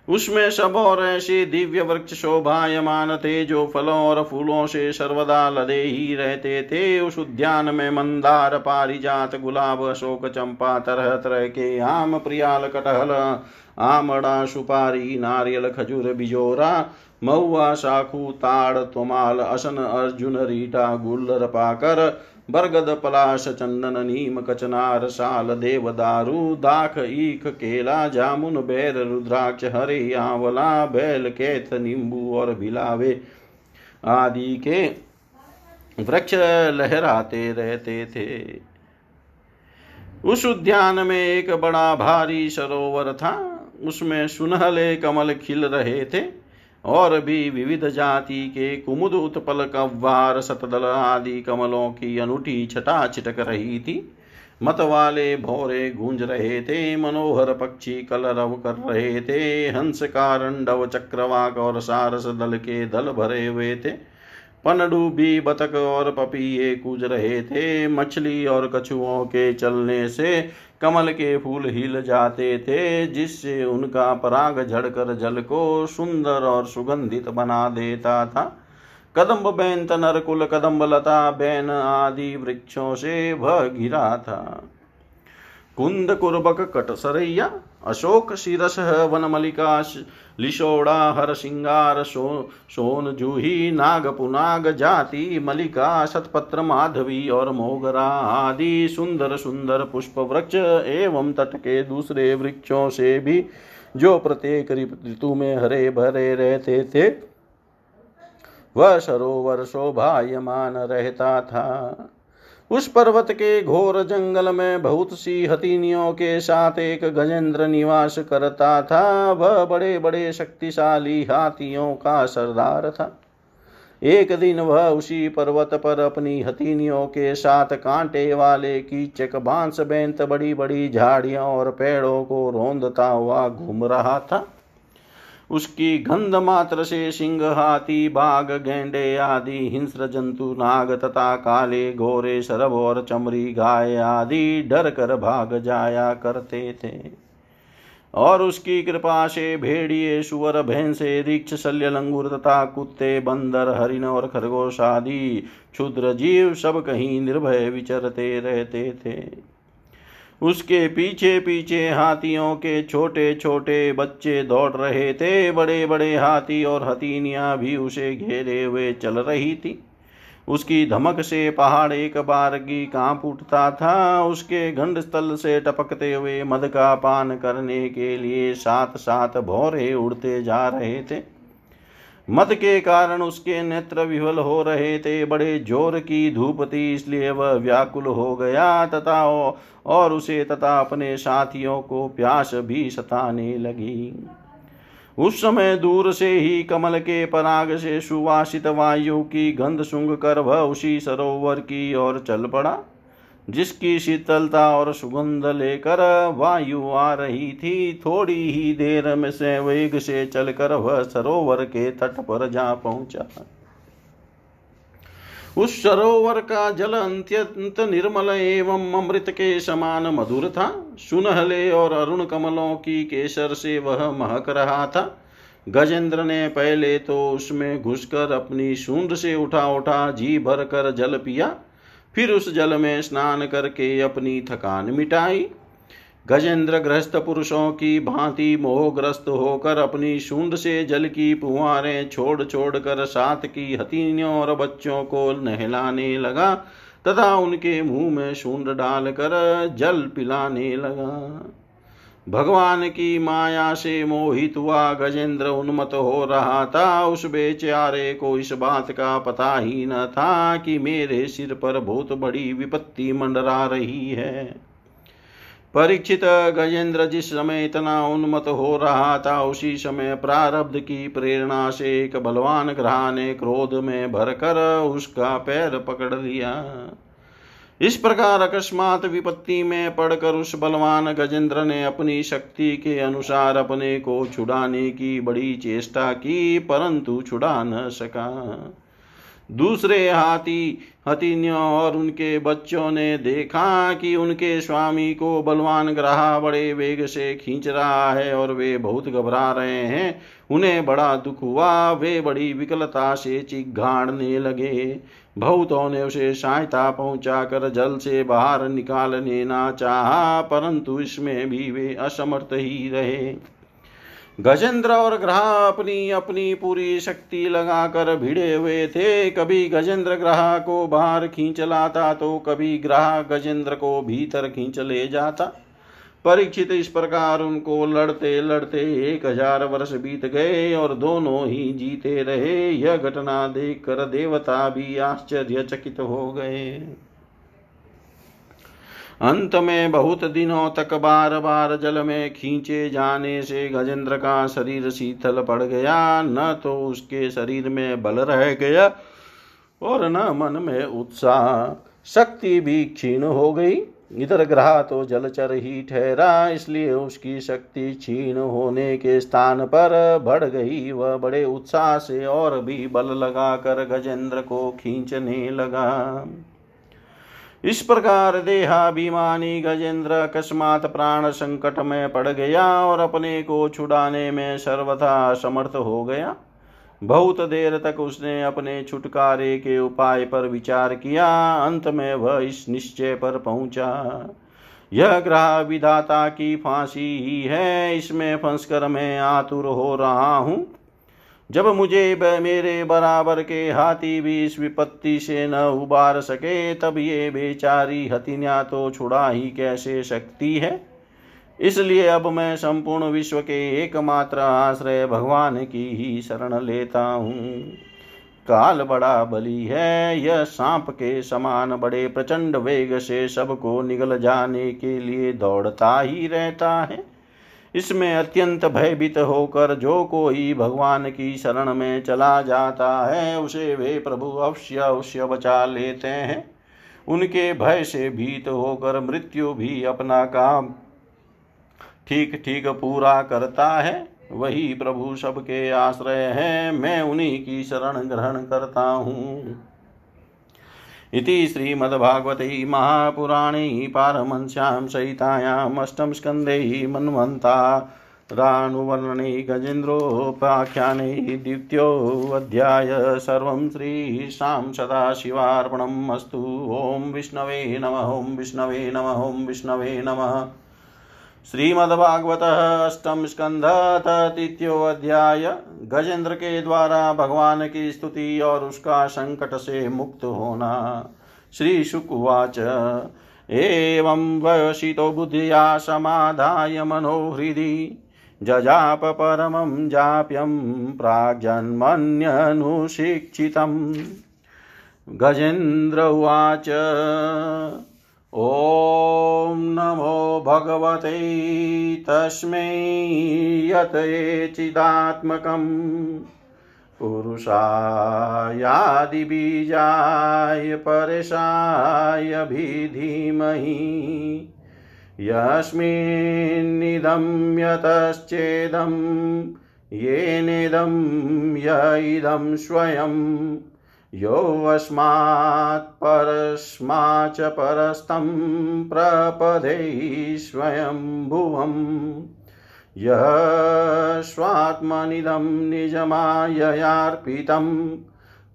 उसमें सब और ऐसे दिव्य वृक्ष शोभायमान थे जो फलों और फूलों से सर्वदा लदे ही रहते थे। उस उद्यान में मंदार, पारिजात, गुलाब, अशोक, चंपा, तरह तरह के आम, प्रियाल, कटहल, आमड़ा, सुपारी, नारियल, खजूर, बिजोरा, महुआ साखू ताड़, तोमाल, असन, अर्जुन, रीटा गुल्लर पाकर बरगद पलाश चंदन नीम कचनार साल देवदारू दाख ईख केला जामुन बैर रुद्राक्ष हरे आंवला बैल केथ नींबू और भिलावे आदि के वृक्ष लहराते रहते थे। उस उद्यान में एक बड़ा भारी सरोवर था, उसमें सुनहले कमल खिल रहे थे। और भी विविध जाति के कुमुद उत्पल कव्वार, सतदल आदि कमलों की अनूठी छटा छिटक रही थी। मत वाले भोरे गूंज रहे थे, मनोहर पक्षी कलरव कर रहे थे, हंस कारंडव चक्रवाक और सारस दल के दल भरे हुए थे। पनडुबी बतक और पपीए कूज रहे थे, मछली और कछुओं के चलने से कमल के फूल हिल जाते थे, जिससे उनका पराग झड़कर जल को सुंदर और सुगंधित बना देता था। कदम्ब बेंत नरकुल कदम्ब लता बैन आदि वृक्षों से भ घिरा था। कुंद कुर्बक कट सरैया अशोक शिरस वन मलिका लिशोड़ा हर सिंगार सो सोन जूही नाग पुनाग जाति, मलिका, शतपत्र, माधवी और मोगरा आदि सुंदर सुंदर पुष्प वृक्ष एवं तट के दूसरे वृक्षों से भी जो प्रत्येक ऋतु में हरे भरे रहते थे, वह सरोवर शोभायमान रहता था। उस पर्वत के घोर जंगल में बहुत सी हथिनियों के साथ एक गजेंद्र निवास करता था। वह बड़े बड़े शक्तिशाली हाथियों का सरदार था। एक दिन वह उसी पर्वत पर अपनी हथिनियों के साथ कांटे वाले कीचक बाँस बेंत बड़ी बड़ी झाड़ियों और पेड़ों को रोंदता हुआ घूम रहा था। उसकी गंध मात्र से सिंह, हाथी, बाघ, गेंडे आदि, हिंस्र जंतु, नाग तथा काले घोरे सरब और चमरी गाय आदि डर कर भाग जाया करते थे। और उसकी कृपा से भेड़िए, सुअर, भैंसे, रिक्ष, शल्य, लंगुर तथा कुत्ते, बंदर, हरिण और खरगोश आदि, क्षुद्र जीव सब कहीं निर्भय विचरते रहते थे। उसके पीछे पीछे हाथियों के छोटे छोटे बच्चे दौड़ रहे थे। बड़े बड़े हाथी और हथीनियाँ भी उसे घेरे हुए चल रही थी। उसकी धमक से पहाड़ एक बार की काँप उठता था। उसके घंड स्थल से टपकते हुए मद का पान करने के लिए साथ सात भौरे उड़ते जा रहे थे। मत के कारण उसके नेत्र विवल हो रहे थे। बड़े ज़ोर की धूप थी इसलिए वह व्याकुल हो गया तथा और उसे तथा अपने साथियों को प्यास भी सताने लगी। उस समय दूर से ही कमल के पराग से सुवासित वायु की गंध सुंग कर वह उसी सरोवर की ओर चल पड़ा। जिसकी शीतलता और सुगंध लेकर वायु आ रही थी, थोड़ी ही देर में से वेग से चलकर वह सरोवर के तट पर जा पहुँचा। उस सरोवर का जल अत्यंत निर्मल एवं अमृत के समान मधुर था। सुनहले और अरुण कमलों की केसर से वह महक रहा था। गजेंद्र ने पहले तो उसमें घुसकर अपनी सूंड से उठा उठा जी भर कर जल पिया। फिर उस जल में स्नान करके अपनी थकान मिटाई। गजेंद्र ग्रस्त पुरुषों की भांति मोहग्रस्त होकर अपनी शूंड से जल की पुआरें छोड़ छोड़ कर साथ की हतीनियों और बच्चों को नहलाने लगा, तथा उनके मुँह में शूंड डालकर जल पिलाने लगा। भगवान की माया से मोहित हुआ गजेंद्र उन्मत हो रहा था। उस बेचारे को इस बात का पता ही न था कि मेरे सिर पर बहुत बड़ी विपत्ति मंडरा रही है। परीक्षित गजेंद्र जिस समय इतना उन्मत हो रहा था, उसी समय प्रारब्ध की प्रेरणा से एक बलवान ग्रह ने क्रोध में भरकर उसका पैर पकड़ लिया। इस प्रकार अकस्मात विपत्ति में पड़कर उस बलवान गजेंद्र ने अपनी शक्ति के अनुसार अपने को छुड़ाने की बड़ी चेष्टा की, परंतु छुड़ा न सका। दूसरे हाथी हथिनियों और उनके बच्चों ने देखा कि उनके स्वामी को बलवान ग्राह बड़े वेग से खींच रहा है और वे बहुत घबरा रहे हैं। उन्हें बड़ा दुख हुआ, वे बड़ी विकलता से चिघाड़ने लगे। बहुतों ने उसे सहायता पहुँचा कर जल से बाहर निकालने ना चाहा, परंतु इसमें भी वे असमर्थ ही रहे। गजेंद्र और ग्रह अपनी अपनी पूरी शक्ति लगाकर भिड़े हुए थे। कभी गजेंद्र ग्रह को बाहर खींच लाता तो कभी ग्रह गजेंद्र को भीतर खींच ले जाता। परीक्षित इस प्रकार उनको लड़ते लड़ते एक हज़ार वर्ष बीत गए और दोनों ही जीते रहे। यह घटना देखकर देवता भी आश्चर्यचकित हो गए। अंत में बहुत दिनों तक बार बार जल में खींचे जाने से गजेंद्र का शरीर शीतल पड़ गया। न तो उसके शरीर में बल रह गया और न मन में उत्साह। शक्ति भी क्षीण हो गई। इधर ग्रह तो जलचर ही ठहरा, इसलिए उसकी शक्ति छीन होने के स्थान पर बढ़ गई। वह बड़े उत्साह से और भी बल लगाकर गजेंद्र को खींचने लगा। इस प्रकार देहाभिमानी गजेंद्र अकस्मात प्राण संकट में पड़ गया और अपने को छुड़ाने में सर्वथा समर्थ हो गया। बहुत देर तक उसने अपने छुटकारे के उपाय पर विचार किया। अंत में वह इस निश्चय पर पहुँचा। यह ग्रह विधाता की फांसी ही है। इसमें फंसकर मैं आतुर हो रहा हूँ। जब मुझे मेरे बराबर के हाथी भी इस विपत्ति से न उबार सके, तब ये बेचारी हथिनिया तो छुड़ा ही कैसे सकती है? इसलिए अब मैं संपूर्ण विश्व के एकमात्र आश्रय भगवान की ही शरण लेता हूँ। काल बड़ा बली है, यह सांप के समान बड़े प्रचंड वेग से सबको निगल जाने के लिए दौड़ता ही रहता है। इसमें अत्यंत भयभीत होकर जो कोई भगवान की शरण में चला जाता है, उसे वे प्रभु अवश्य अवश्य बचा लेते हैं। उनके भय से भीत होकर मृत्यु भी अपना काम ठीक ठीक पूरा करता है, वही प्रभु सबके आश्रय है, मैं उन्हीं की शरण ग्रहण करता हूँ। इति श्रीमद्भागवते महापुराणे पारमंस्यां सहितायाम् अष्टमस्कन्धे मन्वन्ता रानुवर्णने गजेन्द्रोपाख्याने द्वितीयोऽध्याय सर्वं श्रीशां सदाशिवार्पणम् अस्तु। ॐ विष्णवे नमः, ॐ विष्णवे नमः, ॐ विष्णवे नमः। श्रीमद्भागवत अष्टम स्कंध तृतीयो अध्याय। गजेंद्र के द्वारा भगवान की स्तुति और उसका संकट से मुक्त होना। श्री शुकुवाच एवं वशितो बुद्धिया समाधाय मनोहृदि जजाप परमं जाप्यं प्राग्जन्मन्यनुशिक्षितम्। गजेन्द्र उवाच ॐ नमो भगवते तस्मै यत चिदात्मकम्। पुरुषायादिबीजाय परेशाय भिधीमहि यस्मिन्निदं यतश्चेदं येनेदं य इदं स्वयं योऽस्मात् परस्मा च परस्तं प्रपदे स्वयंभुवम् यः स्वात्मनिदं निजमाययार्पितं,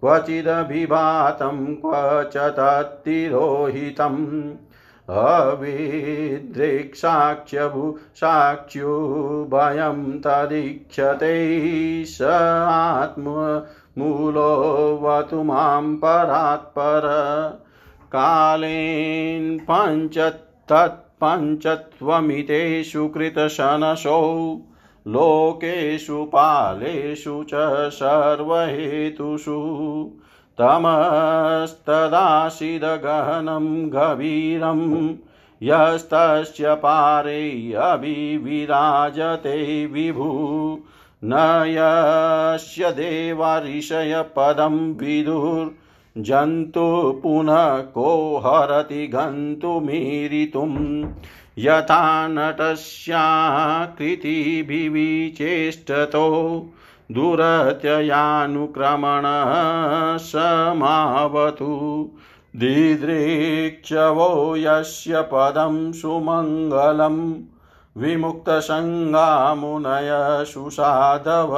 क्वचिदभिभातं क्व तत्तिरोहितम् अविदृक्साक्ष्यभु तदीक्षते स आत्म मूलोऽवतु माँ परात्पर। कालेन पञ्चतत्पञ्चत्वमितेषु कृतशनशौ लोकेषु पालेषु च सर्वहेतुषु। तमस्तदाशिदगहनं गभीरं। यस्तस्य पारे अभिविराजते विभु। न यस्य देवाऋषयपदं विदुर्जन्तु पुनः को हरति गन्तुमीरितुं। यथा नटस्याकृतिभिविचेष्टतो दुरत्ययानुक्रमणः समावतु। दिदृक्षवो यस्य पदं सुमङ्गलम् विमुक्तसङ्गामुनय सुसाधव।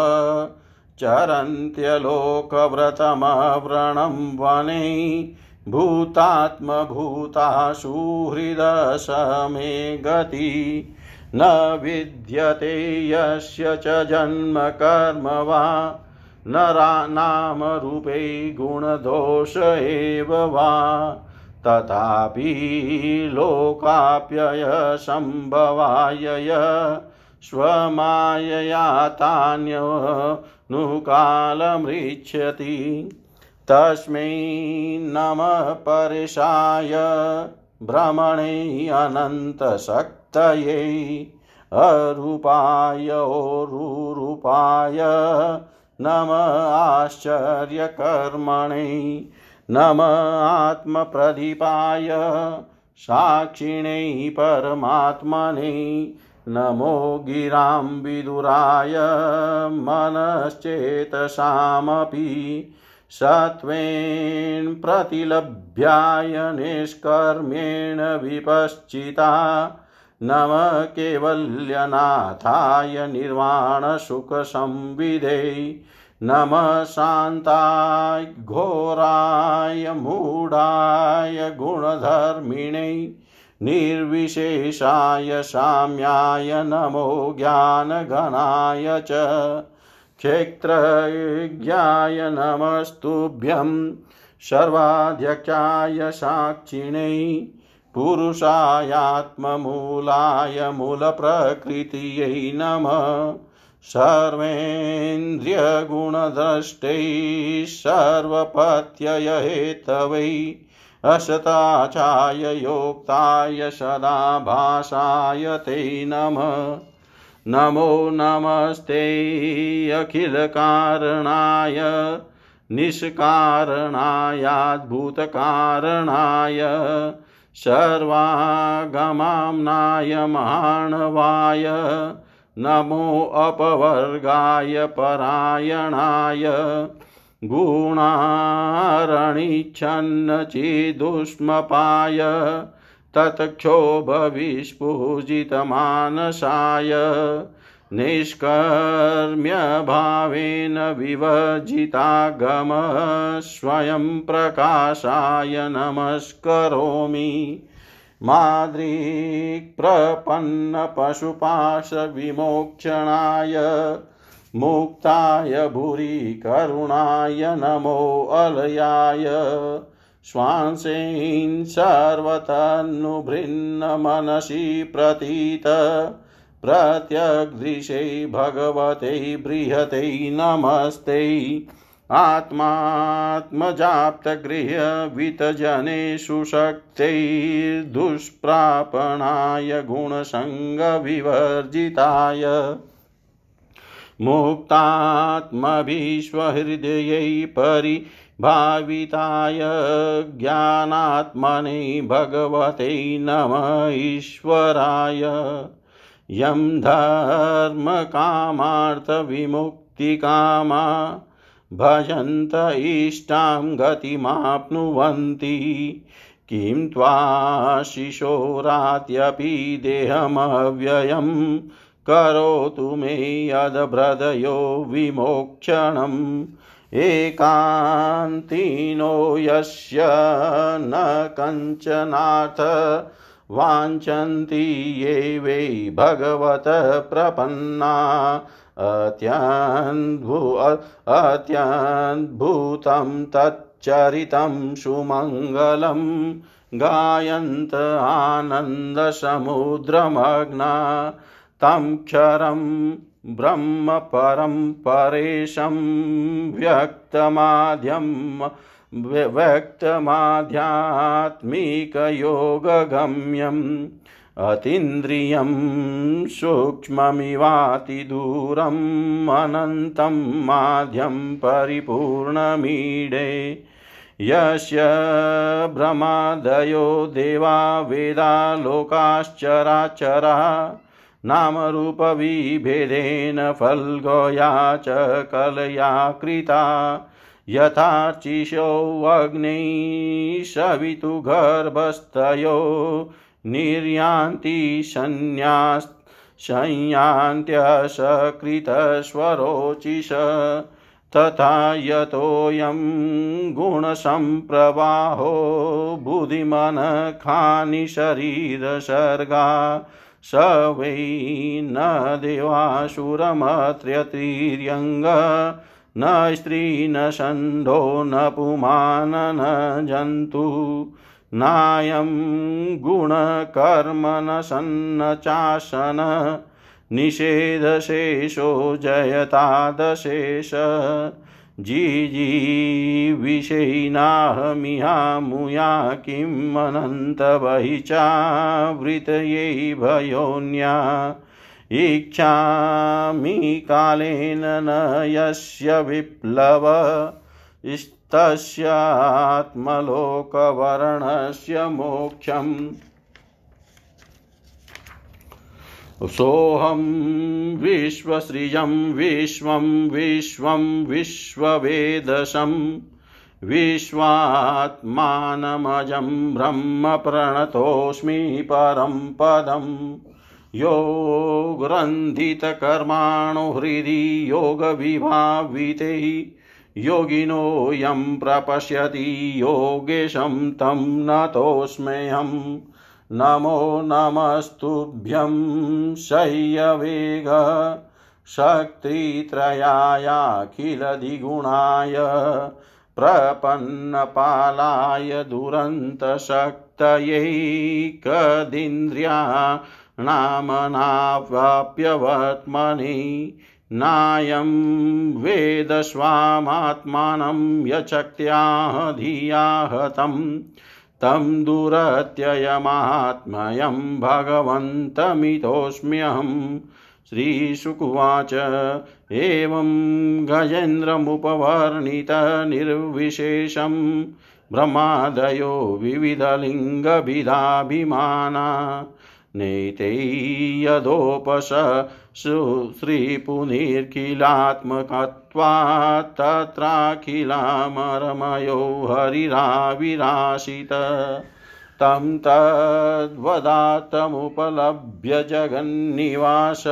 चरन्त्यलोकव्रतमव्रणं वने भूतात्मभूतासु हृदशमे गति। न विद्यते यस्य च जन्म कर्म वा, नरा नामरूपे गुणदोष एव वा। तथापि लोकाप्ययसम्भवाय स्वमायया तान्यनुकालमृच्छति तस्मै नमः परेशाय। भ्रमणे अनन्तशक्तये। अरूपाय नम आश्चर्यकर्मणे। नम आत्मप्रदीपाय साक्षिणे परमात्मने नमो गिरां विदुराय मनश्चेतसामपि सत्त्वेन प्रतिलभ्याय निष्कर्मेण विपश्चिता नम केवल्यनाथाय निर्वाणसुखसंविधे नमः शान्ताय घोराय मूढाय गुणधर्मिणे निर्विशेषाय साम्याय नमो ज्ञानघनाय च क्षेत्रज्ञाय नमस्तुभ्यं सर्वाध्यक्षाय साक्षिणे पुरुषायात्ममूलाय मूलप्रकृतियै नमः सर्वेन्द्रियगुणद्रष्टैः सर्वपत्ययहेतवै असताचाय योक्ताय सदा भाषाय ते नमः। नमो नमस्ते अखिलकारणाय निष्कारणायाद्भूतकारणाय सर्वागमाम्नाय माणवाय नमो अपवर्गाय परायणाय गुणारणिच्छन्नचिदुष्मपाय तत्क्षोभविस्फुजितमानसाय निष्कर्म्यभावेन विवर्जितागम स्वयं प्रकाशाय नमस्करोमि। माद्रिक्प्रपन्नपशुपाशविमोक्षणाय मुक्ताय भूरि करुणाय नमो अलयाय। श्वांसेन् सर्वतन्नुभृन्नमनसि प्रतीत प्रत्यग्दृशै भगवते बृहते नमस्ते। आत्मात्मजाप्तगृहवितजनेषु शक्तैर्दुष्प्रापणाय गुणसङ्गविवर्जिताय। मुक्तात्मभिश्वहृदयै परिभाविताय ज्ञानात्मने भगवते नम ईश्वराय। यं धर्मकामार्थविमुक्तिकामा भजन्त इष्टां गतिमाप्नुवन्ति। किं त्वाशिशोरात्यपि देहमव्ययं करोतु मे यद्भ्रदयो विमोक्षणम्। एकान्तिनो यस्य न कञ्चनाथ वाञ्छन्ति ये वै भगवत प्रपन्ना अत्यन्भु अत्यद्भुतं तच्चरितं सुमङ्गलं गायन्त आनन्दसमुद्रमग्ना तं क्षरं ब्रह्म परं परेशं व्यक्तमाद्यं व्यक्तमाध्यात्मिकयोगगम्यम् अतीन्द्रियं सूक्ष्ममिवातिदूरम् अनन्तं माध्यं परिपूर्णमीडे। यस्य भ्रमादयो देवा वेदा लोकाश्चराचरा, नामरूपविभेदेन फल्गोया च कलया कृता। यथार्चिषोऽग्नै सवितुगर्भस्थयो निर्यान्ति संन्यास् संयान्त्यसकृतस्वरोचिष तथा यतोऽयं गुणसम्प्रवाहो बुद्धिमनखानि शरीरसर्गा स वै न देवासुरमत्र्यतिर्यङ्ग, न स्त्री न षण्ढो न पुमान न जन्तु। नायं सन्न चासन निषेधशेषो जयतादशेष। जिजीविषयिनाहमिहामुया किम् अनन्तवहि चावृतयै भयोन्या। इच्छामि कालेन न यस्य विप्लव। तस्यात्मलोकवर्णस्य मोक्षम्। सोऽहं विश्वसृजं विश्वं विश्वं विश्ववेदशं विश्वात्मानमजं ब्रह्म प्रणतोऽस्मि परं पदम्। योग्रन्थितकर्माणो हृदि योगविभाविते योगिनोऽयं प्रपश्यति योगेशं तं नतोऽस्म्यहम् नमो नमस्तुभ्यं शय्यवेग शक्तित्रयायाखिलधिगुणाय प्रपन्नपालाय दुरन्तशक्तयैकदिन्द्रिया नामनावाप्यवर्त्मनि नायं वेद स्वामात्मानं यचक्त्याः धिया हतं तं दुरत्ययमात्मयं भगवन्तमितोऽस्म्यहम् श्रीशुकुवाच एवं गजेन्द्रमुपवर्णितनिर्विशेषं ब्रह्मादयो विविधलिङ्गभिधाभिमाना नैते यदोपश श्रीपुनिर्खिलात्मकत्वात् तत्राखिलामरमयो हरिराविराशित तं तद्वदात्तमुपलभ्य जगन्निवास।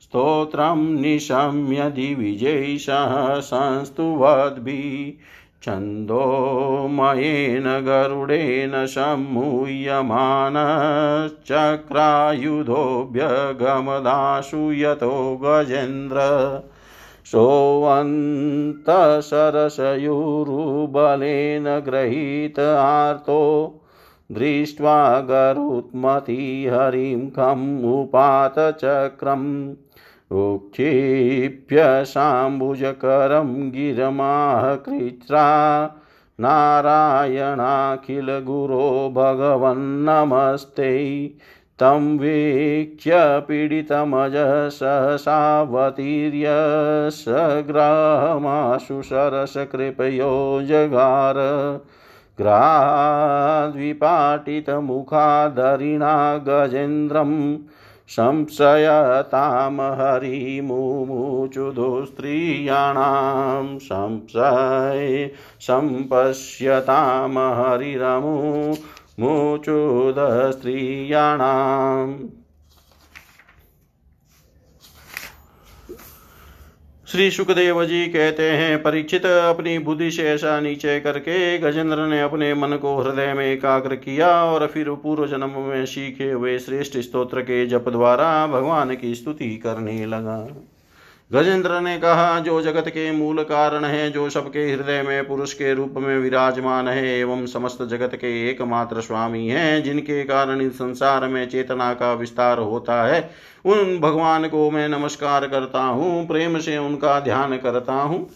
स्तोत्रं निशम्य दिविजैषः संस्तुवद्भिः। छन्दोमयेन गरुडेन सम्मूयमानश्चक्रायुधोऽभ्यगमदाशु यतो गजेन्द्र। सोऽन्तसरसयुरुबलेन गृहीत आर्तो दृष्ट्वा गरुत्मतिहरिं खम् उपातचक्रम्। उक्षिप्य साम्बुजकरं कृत्रा नारायणाखिलगुरो भगवन्नमस्ते तं वीक्ष्य पीडितमजः सहसावतीर्य सग्रामाशु सरसकृपयो जगार। ग्राद्विपाटितमुखादरिणा गजेन्द्रम् संशयतां हरिमुमुचुदुस्त्रियाणां संशय सम्पश्यतां हरिरमुमुचुदस्त्रियाणाम् श्री सुखदेव जी कहते हैं, परीक्षित अपनी बुद्धि से ऐसा नीचे करके गजेंद्र ने अपने मन को हृदय में एकाग्र किया और फिर पूर्व जन्म में सीखे हुए श्रेष्ठ स्तोत्र के जप द्वारा भगवान की स्तुति करने लगा। गजेंद्र ने कहा, जो जगत के मूल कारण है, जो सबके हृदय में पुरुष के रूप में विराजमान है, एवं समस्त जगत के एकमात्र स्वामी हैं, जिनके कारण इस संसार में चेतना का विस्तार होता है, उन भगवान को मैं नमस्कार करता हूँ, प्रेम से उनका ध्यान करता हूँ।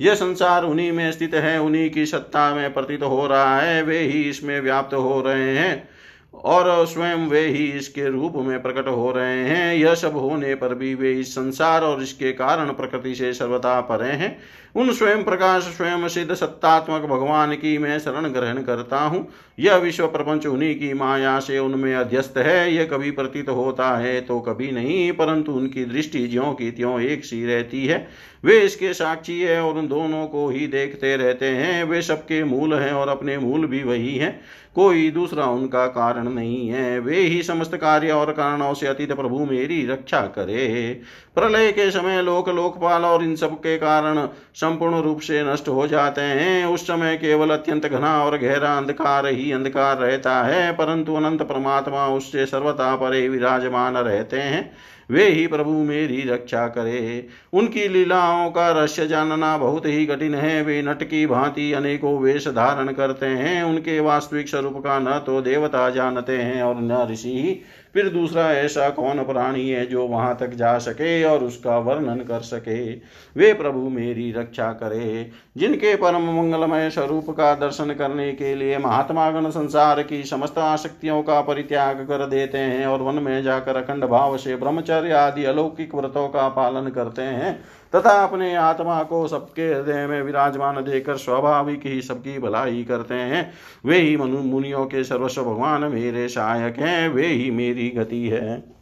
यह संसार उन्हीं में स्थित है, उन्हीं की सत्ता में प्रतीत हो रहा है, वे ही इसमें व्याप्त हो रहे हैं। और स्वयं वे ही इसके रूप में प्रकट हो रहे हैं। यह सब होने पर भी वे इस संसार और इसके कारण प्रकृति से सर्वथा परे हैं। उन स्वयं प्रकाश स्वयं सिद्ध सत्तात्मक भगवान की मैं शरण ग्रहण करता हूँ। यह विश्व प्रपंच उन्हीं की माया से उनमें अध्यस्त है। यह कभी प्रतीत होता है तो कभी नहीं, परंतु उनकी दृष्टि ज्यों की त्यों एक सी रहती है। वे इसके साक्षी है और उन दोनों को ही देखते रहते हैं। वे सबके मूल हैं और अपने मूल भी वही हैं। कोई दूसरा उनका कारण नहीं है। वे ही समस्त कार्य और कारणों से अतीत प्रभु मेरी रक्षा करे। प्रलय के समय लोक लोकपाल और इन सब के कारण संपूर्ण रूप से नष्ट हो जाते हैं। उस समय केवल अत्यंत घना और गहरा अंधकार ही अंधकार रहता है, परंतु अनंत परमात्मा उससे सर्वता परे विराजमान रहते हैं। वे ही प्रभु मेरी रक्षा करे। उनकी लीलाओं का रहस्य जानना बहुत ही कठिन है। वे नट की भांति अनेकों वेश धारण करते हैं। उनके वास्तविक स्वरूप का न तो देवता जानते हैं और न ऋषि फिर दूसरा, ऐसा कौन प्राणी है जो वहाँ तक जा सके और उसका वर्णन कर सके? वे प्रभु मेरी रक्षा करे, जिनके परम मंगलमय स्वरूप का दर्शन करने के लिए महात्मा गण संसार की समस्त आसक्तियों का परित्याग कर देते हैं और वन में जाकर अखंड भाव से ब्रह्मचर्य आदि अलौकिक व्रतों का पालन करते हैं। तथा अपने आत्मा को सबके हृदय में विराजमान देकर स्वाभाविक ही सबकी भलाई करते हैं। वे ही मनु मुनियों के सर्वस्व भगवान, मेरे सहायक हैं, वे ही मेरी गति है।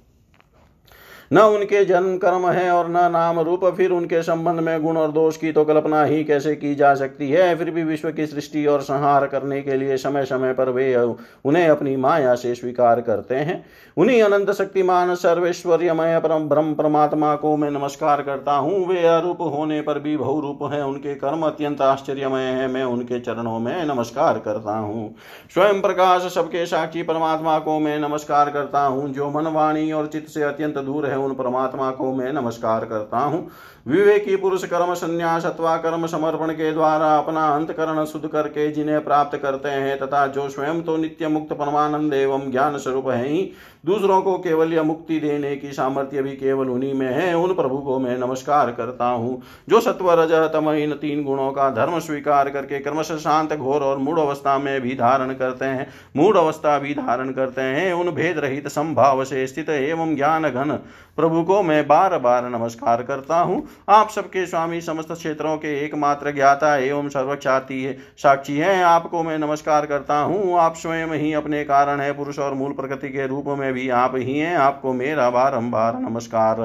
न उनके जन्म कर्म है और न नाम रूप, फिर उनके संबंध में गुण और दोष की तो कल्पना ही कैसे की जा सकती है? फिर भी विश्व की सृष्टि और संहार करने के लिए समय समय पर वे उन्हें अपनी माया से स्वीकार करते हैं। उन्हीं अनंत शक्तिमान सर्वेश्वर्यमय परम ब्रह्म परमात्मा को मैं नमस्कार करता हूँ। वे अरूप होने पर भी बहुरूप है। उनके कर्म अत्यंत आश्चर्यमय है। मैं उनके चरणों में नमस्कार करता हूँ। स्वयं प्रकाश सबके साक्षी परमात्मा को मैं नमस्कार करता हूँ। जो मन वाणी और चित्त से अत्यंत दूर है उन परमात्मा को मैं नमस्कार करता हूँ। विवेकी, पुरुष, कर्म, संन्यास अथवा कर्म समर्पण के द्वारा अपना अंतकरण शुद्ध करके जिन्हें प्राप्त करते हैं तथा जो स्वयं तो नित्य मुक्त परमानंद एवं ज्ञान स्वरूप है ही दूसरों को केवल या मुक्ति देने की सामर्थ्य भी केवल उन्हीं में है, उन प्रभु को मैं नमस्कार करता हूँ, जो सत्व रज तम इन तीन गुणों का धर्म स्वीकार करके क्रमश शांत, घोर और मूढ़ अवस्था में भी धारण करते हैं, मूढ़ अवस्था भी धारण करते हैं, उन भेद रहित संभाव से स्थित एवं ज्ञान घन प्रभु को मैं बार बार नमस्कार करता हूँ। आप सबके स्वामी समस्त क्षेत्रों के एकमात्र ज्ञाता एवं सर्वक्षाती है साक्षी है, आपको मैं नमस्कार करता हूँ। आप स्वयं ही अपने कारण है, पुरुष और मूल प्रकृति के रूप में भी आप ही हैं। आपको मेरा बारंबार नमस्कार।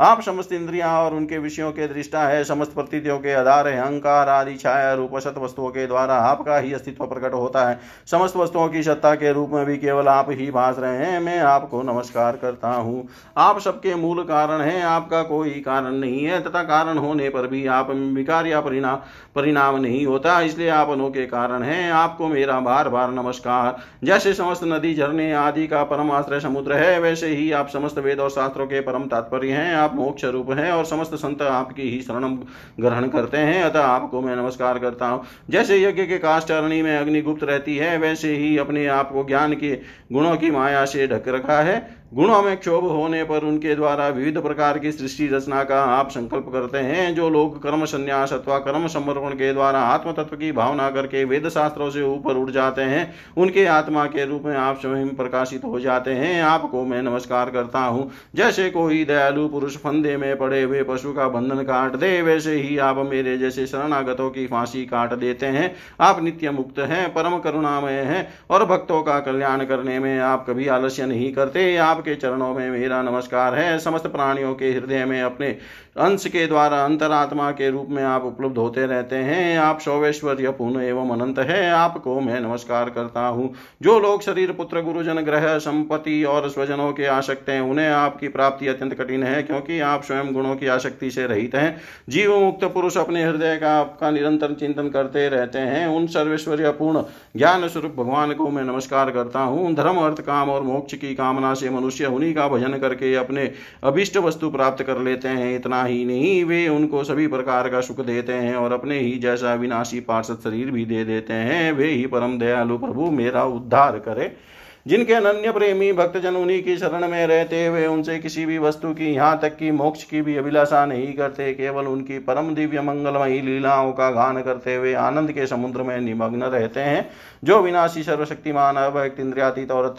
आप समस्त इंद्रिया और उनके विषयों के दृष्टा है। समस्त प्रतीतियों के आधार है। अहंकार आदि छाया रूप सत वस्तुओं के द्वारा आपका ही अस्तित्व प्रकट होता है। समस्त वस्तुओं की सत्ता के रूप में भी केवल आप ही भास रहे हैं। मैं आपको नमस्कार करता हूँ। आप सबके मूल कारण है। आपका कोई कारण नहीं है। तथा कारण होने पर भी आप विकार या परिणाम परिणाम नहीं होता, इसलिए आप अनोखे कारण हैं। आपको मेरा बार बार नमस्कार। जैसे समस्त नदी झरने आदि का परम आश्रय समुद्र है, वैसे ही आप समस्त वेद और शास्त्रों के परम तात्पर्य हैं। आप मोक्ष रूप हैं और समस्त संत आपकी ही शरण ग्रहण करते हैं। अतः आपको मैं नमस्कार करता हूँ। जैसे यज्ञ के काष्टरणी में अग्निगुप्त रहती है, वैसे ही अपने आप को ज्ञान के गुणों की माया से ढक रखा है। गुणों में क्षोभ होने पर उनके द्वारा विविध प्रकार की सृष्टि रचना का आप संकल्प करते हैं, जो लोग कर्म संन्यास अथवा कर्म समर्पण के द्वारा आत्म तत्व की भावना करके वेद शास्त्रों से ऊपर उठ जाते हैं, उनके आत्मा के रूप में आप स्वयं प्रकाशित हो जाते हैं। आपको मैं नमस्कार करता हूँ। जैसे कोई दयालु पुरुष फंदे में पड़े हुए पशु का बंधन काट दे, वैसे ही आप मेरे जैसे शरणागतों की फांसी काट देते हैं। आप नित्य मुक्त हैं, परम करुणामय हैं और भक्तों का कल्याण करने में आप कभी आलस्य नहीं करते। आप आपके चरणों में मेरा नमस्कार है। समस्त प्राणियों के हृदय में अपने अंश के द्वारा अंतरात्मा के रूप में आप उपलब्ध होते रहते हैं। आप सौवेश्वर्य पूर्ण एवं अनंत है। आपको मैं नमस्कार करता हूँ। जो लोग शरीर, पुत्र, गुरुजन, ग्रह, संपत्ति और स्वजनों के आशक्त हैं, उन्हें आपकी प्राप्ति अत्यंत कठिन है, क्योंकि आप स्वयं गुणों की आसक्ति से रहित हैं। जीव मुक्त पुरुष अपने हृदय का आपका निरंतर चिंतन करते रहते हैं। उन सर्वेश्वर्य पूर्ण ज्ञान स्वरूप भगवान को मैं नमस्कार करता हूँ। धर्म, अर्थ, काम और मोक्ष की कामना से मनुष्य उन्हीं का भजन करके अपने अभिष्ट वस्तु प्राप्त कर लेते हैं। इतना ही नहीं, वे उनको सभी प्रकार का सुख देते हैं और अपने ही जैसा विनाशी पार्षद शरीर भी दे देते हैं, वे ही परम दयालु प्रभु मेरा उद्धार करे। जिनके अनन्य प्रेमी भक्तजन उन्हीं की शरण में रहते हुए उनसे किसी भी वस्तु की यहाँ तक कि मोक्ष की भी अभिलाषा नहीं करते, केवल उनकी परम दिव्य मंगलमयी लीलाओं का गान करते हुए आनंद के समुद्र में निमग्न रहते हैं, जो विनाशी, सर्वशक्तिमान अभक्त इंद्रियातीत और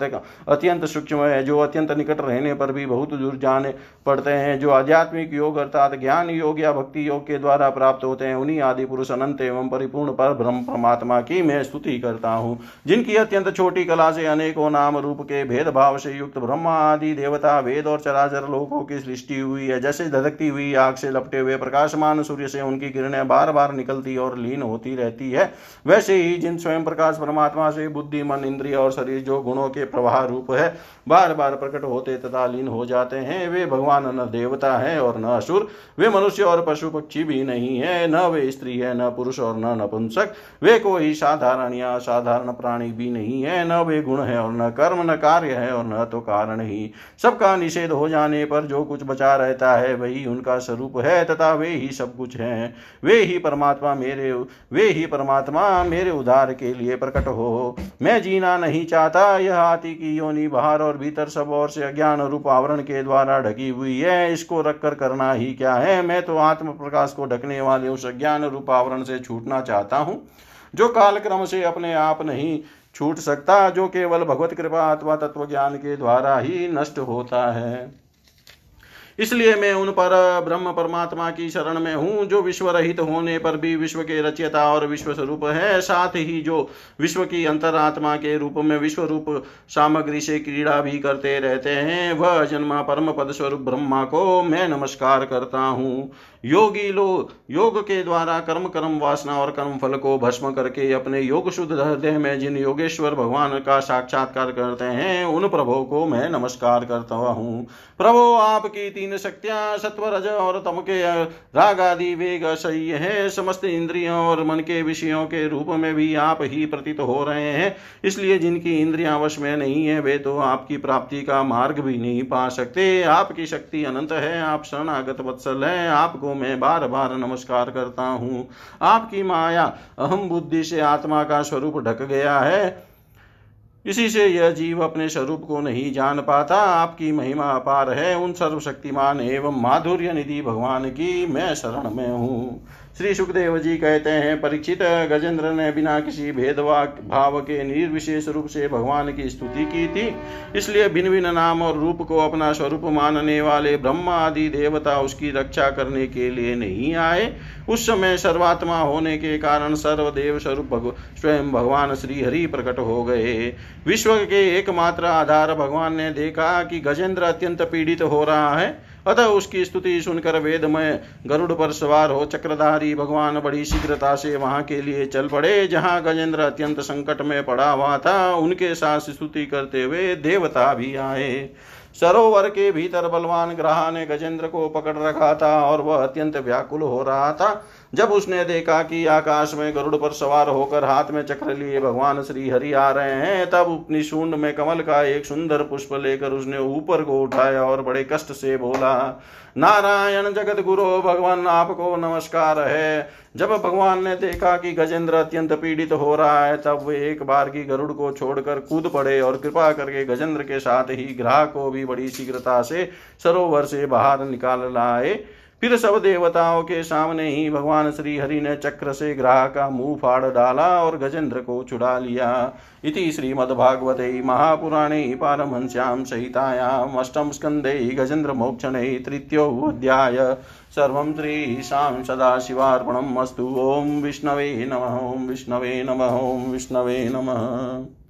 अत्यंत सूक्ष्म है जो अत्यंत निकट रहने पर भी बहुत दूर जाने पड़ते हैं, जो आध्यात्मिक योग अर्थात ज्ञान योग या भक्ति योग के द्वारा प्राप्त होते हैं, उन्हीं आदि पुरुष अनंत एवं परिपूर्ण पर ब्रह्म परमात्मा की मैं स्तुति करता हूँ। जिनकी अत्यंत छोटी कला से अनेकों नाम रूप के भेदभाव से युक्त ब्रह्मा आदि देवता वेद और चराचर लोकों की सृष्टि हुई है। जैसे धधकती हुई आग से लपटे हुए प्रकाशमान सूर्य से उनकी किरणें बार बार निकलती और लीन होती रहती है, वैसे ही जिन स्वयं प्रकाश परमात्मा से बुद्धि, मन, इंद्रिय और शरीर जो गुणों के प्रवाह रूप है बार बार प्रकट होते तथा लीन हो जाते हैं। वे भगवान न देवता है और न असुर। वे मनुष्य और पशु पक्षी भी नहीं है। न वे स्त्री है, न पुरुष और न नपुंसक। वे कोई साधारण या साधारण प्राणी भी नहीं है। न वे गुण है और न कर्म, न कार्य है और न तो कारण ही। सबका निषेध हो जाने पर जो कुछ बचा रहता है, वही उनका स्वरूप है, तथा वे ही सब कुछ है। वे ही परमात्मा मेरे, वे ही परमात्मा मेरे उद्धार के लिए प्रकट हो। मैं जीना नहीं चाहता, यह हाथी की योनि बाहर और भीतर सब और से अज्ञान रूप आवरण के द्वारा ढकी हुई है। इसको रखकर करना ही क्या है? मैं तो आत्म प्रकाश को ढकने वाले उस अज्ञान रूप आवरण से छूटना चाहता हूँ, जो काल क्रम से अपने आप नहीं छूट सकता जो केवल भगवत कृपा अथवा तत्व ज्ञान के द्वारा ही नष्ट होता है। इसलिए मैं उन पर ब्रह्म परमात्मा की शरण में हूँ, जो विश्व रहित होने पर भी विश्व के रचयता और विश्व स्वरूप है, साथ ही जो विश्व की अंतरात्मा के रूप में विश्व रूप सामग्री से क्रीड़ा भी करते रहते हैं, वह जन्मा परम पद स्वरूप ब्रह्मा को मैं नमस्कार करता हूँ। योगी लोग योग के द्वारा कर्म कर्म वासना और कर्म फल को भस्म करके अपने योग शुद्ध हृदय में जिन योगेश्वर भगवान का साक्षात्कार करते हैं, उन प्रभो को मैं नमस्कार करता हूँ। प्रभो, आपकी तीन शक्तियाँ सत्व रज और तम के राग आदि वेग सही है। समस्त इंद्रियों और मन के विषयों के रूप में भी आप ही प्रतीत हो रहे हैं। इसलिए जिनकी इंद्रिया वश में नहीं है, वे तो आपकी प्राप्ति का मार्ग भी नहीं पा सकते। आपकी शक्ति अनंत है, आप शरणागत वत्सल है, आपको मैं बार बार नमस्कार करता हूँ। आपकी माया अहम बुद्धि से आत्मा का स्वरूप ढक गया है। इसी से यह जीव अपने स्वरूप को नहीं जान पाता। आपकी महिमा अपार है। उन सर्वशक्तिमान एवं माधुर्य निधि भगवान की मैं शरण में हूँ। श्री सुखदेव जी कहते हैं परीक्षित गजेंद्र ने बिना किसी भेदवा भाव के निर्विशेष रूप से भगवान की स्तुति की थी। इसलिए भिन्न भिन्न नाम और रूप को अपना स्वरूप मानने वाले ब्रह्मा आदि देवता उसकी रक्षा करने के लिए नहीं आए। उस समय सर्वात्मा होने के कारण सर्वदेव स्वरूप स्वयं भगवान श्री हरि प्रकट हो गए। विश्व के एकमात्र आधार भगवान ने देखा कि गजेंद्र अत्यंत पीड़ित हो रहा है। अतः उसकी स्तुति सुनकर वेदमय गरुड़ पर सवार हो चक्रधारी भगवान बड़ी शीघ्रता से वहाँ के लिए चल पड़े, जहाँ गजेंद्र अत्यंत संकट में पड़ा हुआ था। उनके साथ स्तुति करते हुए देवता भी आए। सरोवर के भीतर बलवान ग्रहा ने गजेंद्र को पकड़ रखा था और वह अत्यंत व्याकुल हो रहा था। जब उसने देखा कि आकाश में गरुड़ पर सवार होकर हाथ में चक्र लिए भगवान श्री हरि आ रहे हैं, तब अपनी सूंड में कमल का एक सुंदर पुष्प लेकर उसने ऊपर को उठाया और बड़े कष्ट से बोला, नारायण जगत गुरु भगवान आपको नमस्कार है। जब भगवान ने देखा कि गजेंद्र अत्यंत पीड़ित हो रहा है, तब वे एक बार की गरुड़ को छोड़कर कूद पड़े और कृपा करके गजेंद्र के साथ ही ग्राह को भी बड़ी शीघ्रता से सरोवर से बाहर निकाल लाए। फिर सब देवताओं के सामने ही भगवान श्री हरि ने चक्र से ग्राह का मुँह फाड़ डाला और गजेंद्र को छुड़ा लिया। इति श्रीमद्भागवते महापुराणे पारमहंस्यां सहितायाम् अष्टम स्कन्धे गजेन्द्रमोक्षणे तृतीयोऽध्याय सर्वं श्रीशां सदाशिवार्पणम् अस्तु। ॐ विष्णवे नमः। ॐ विष्णवे नमः। ॐ विष्णवे नमः।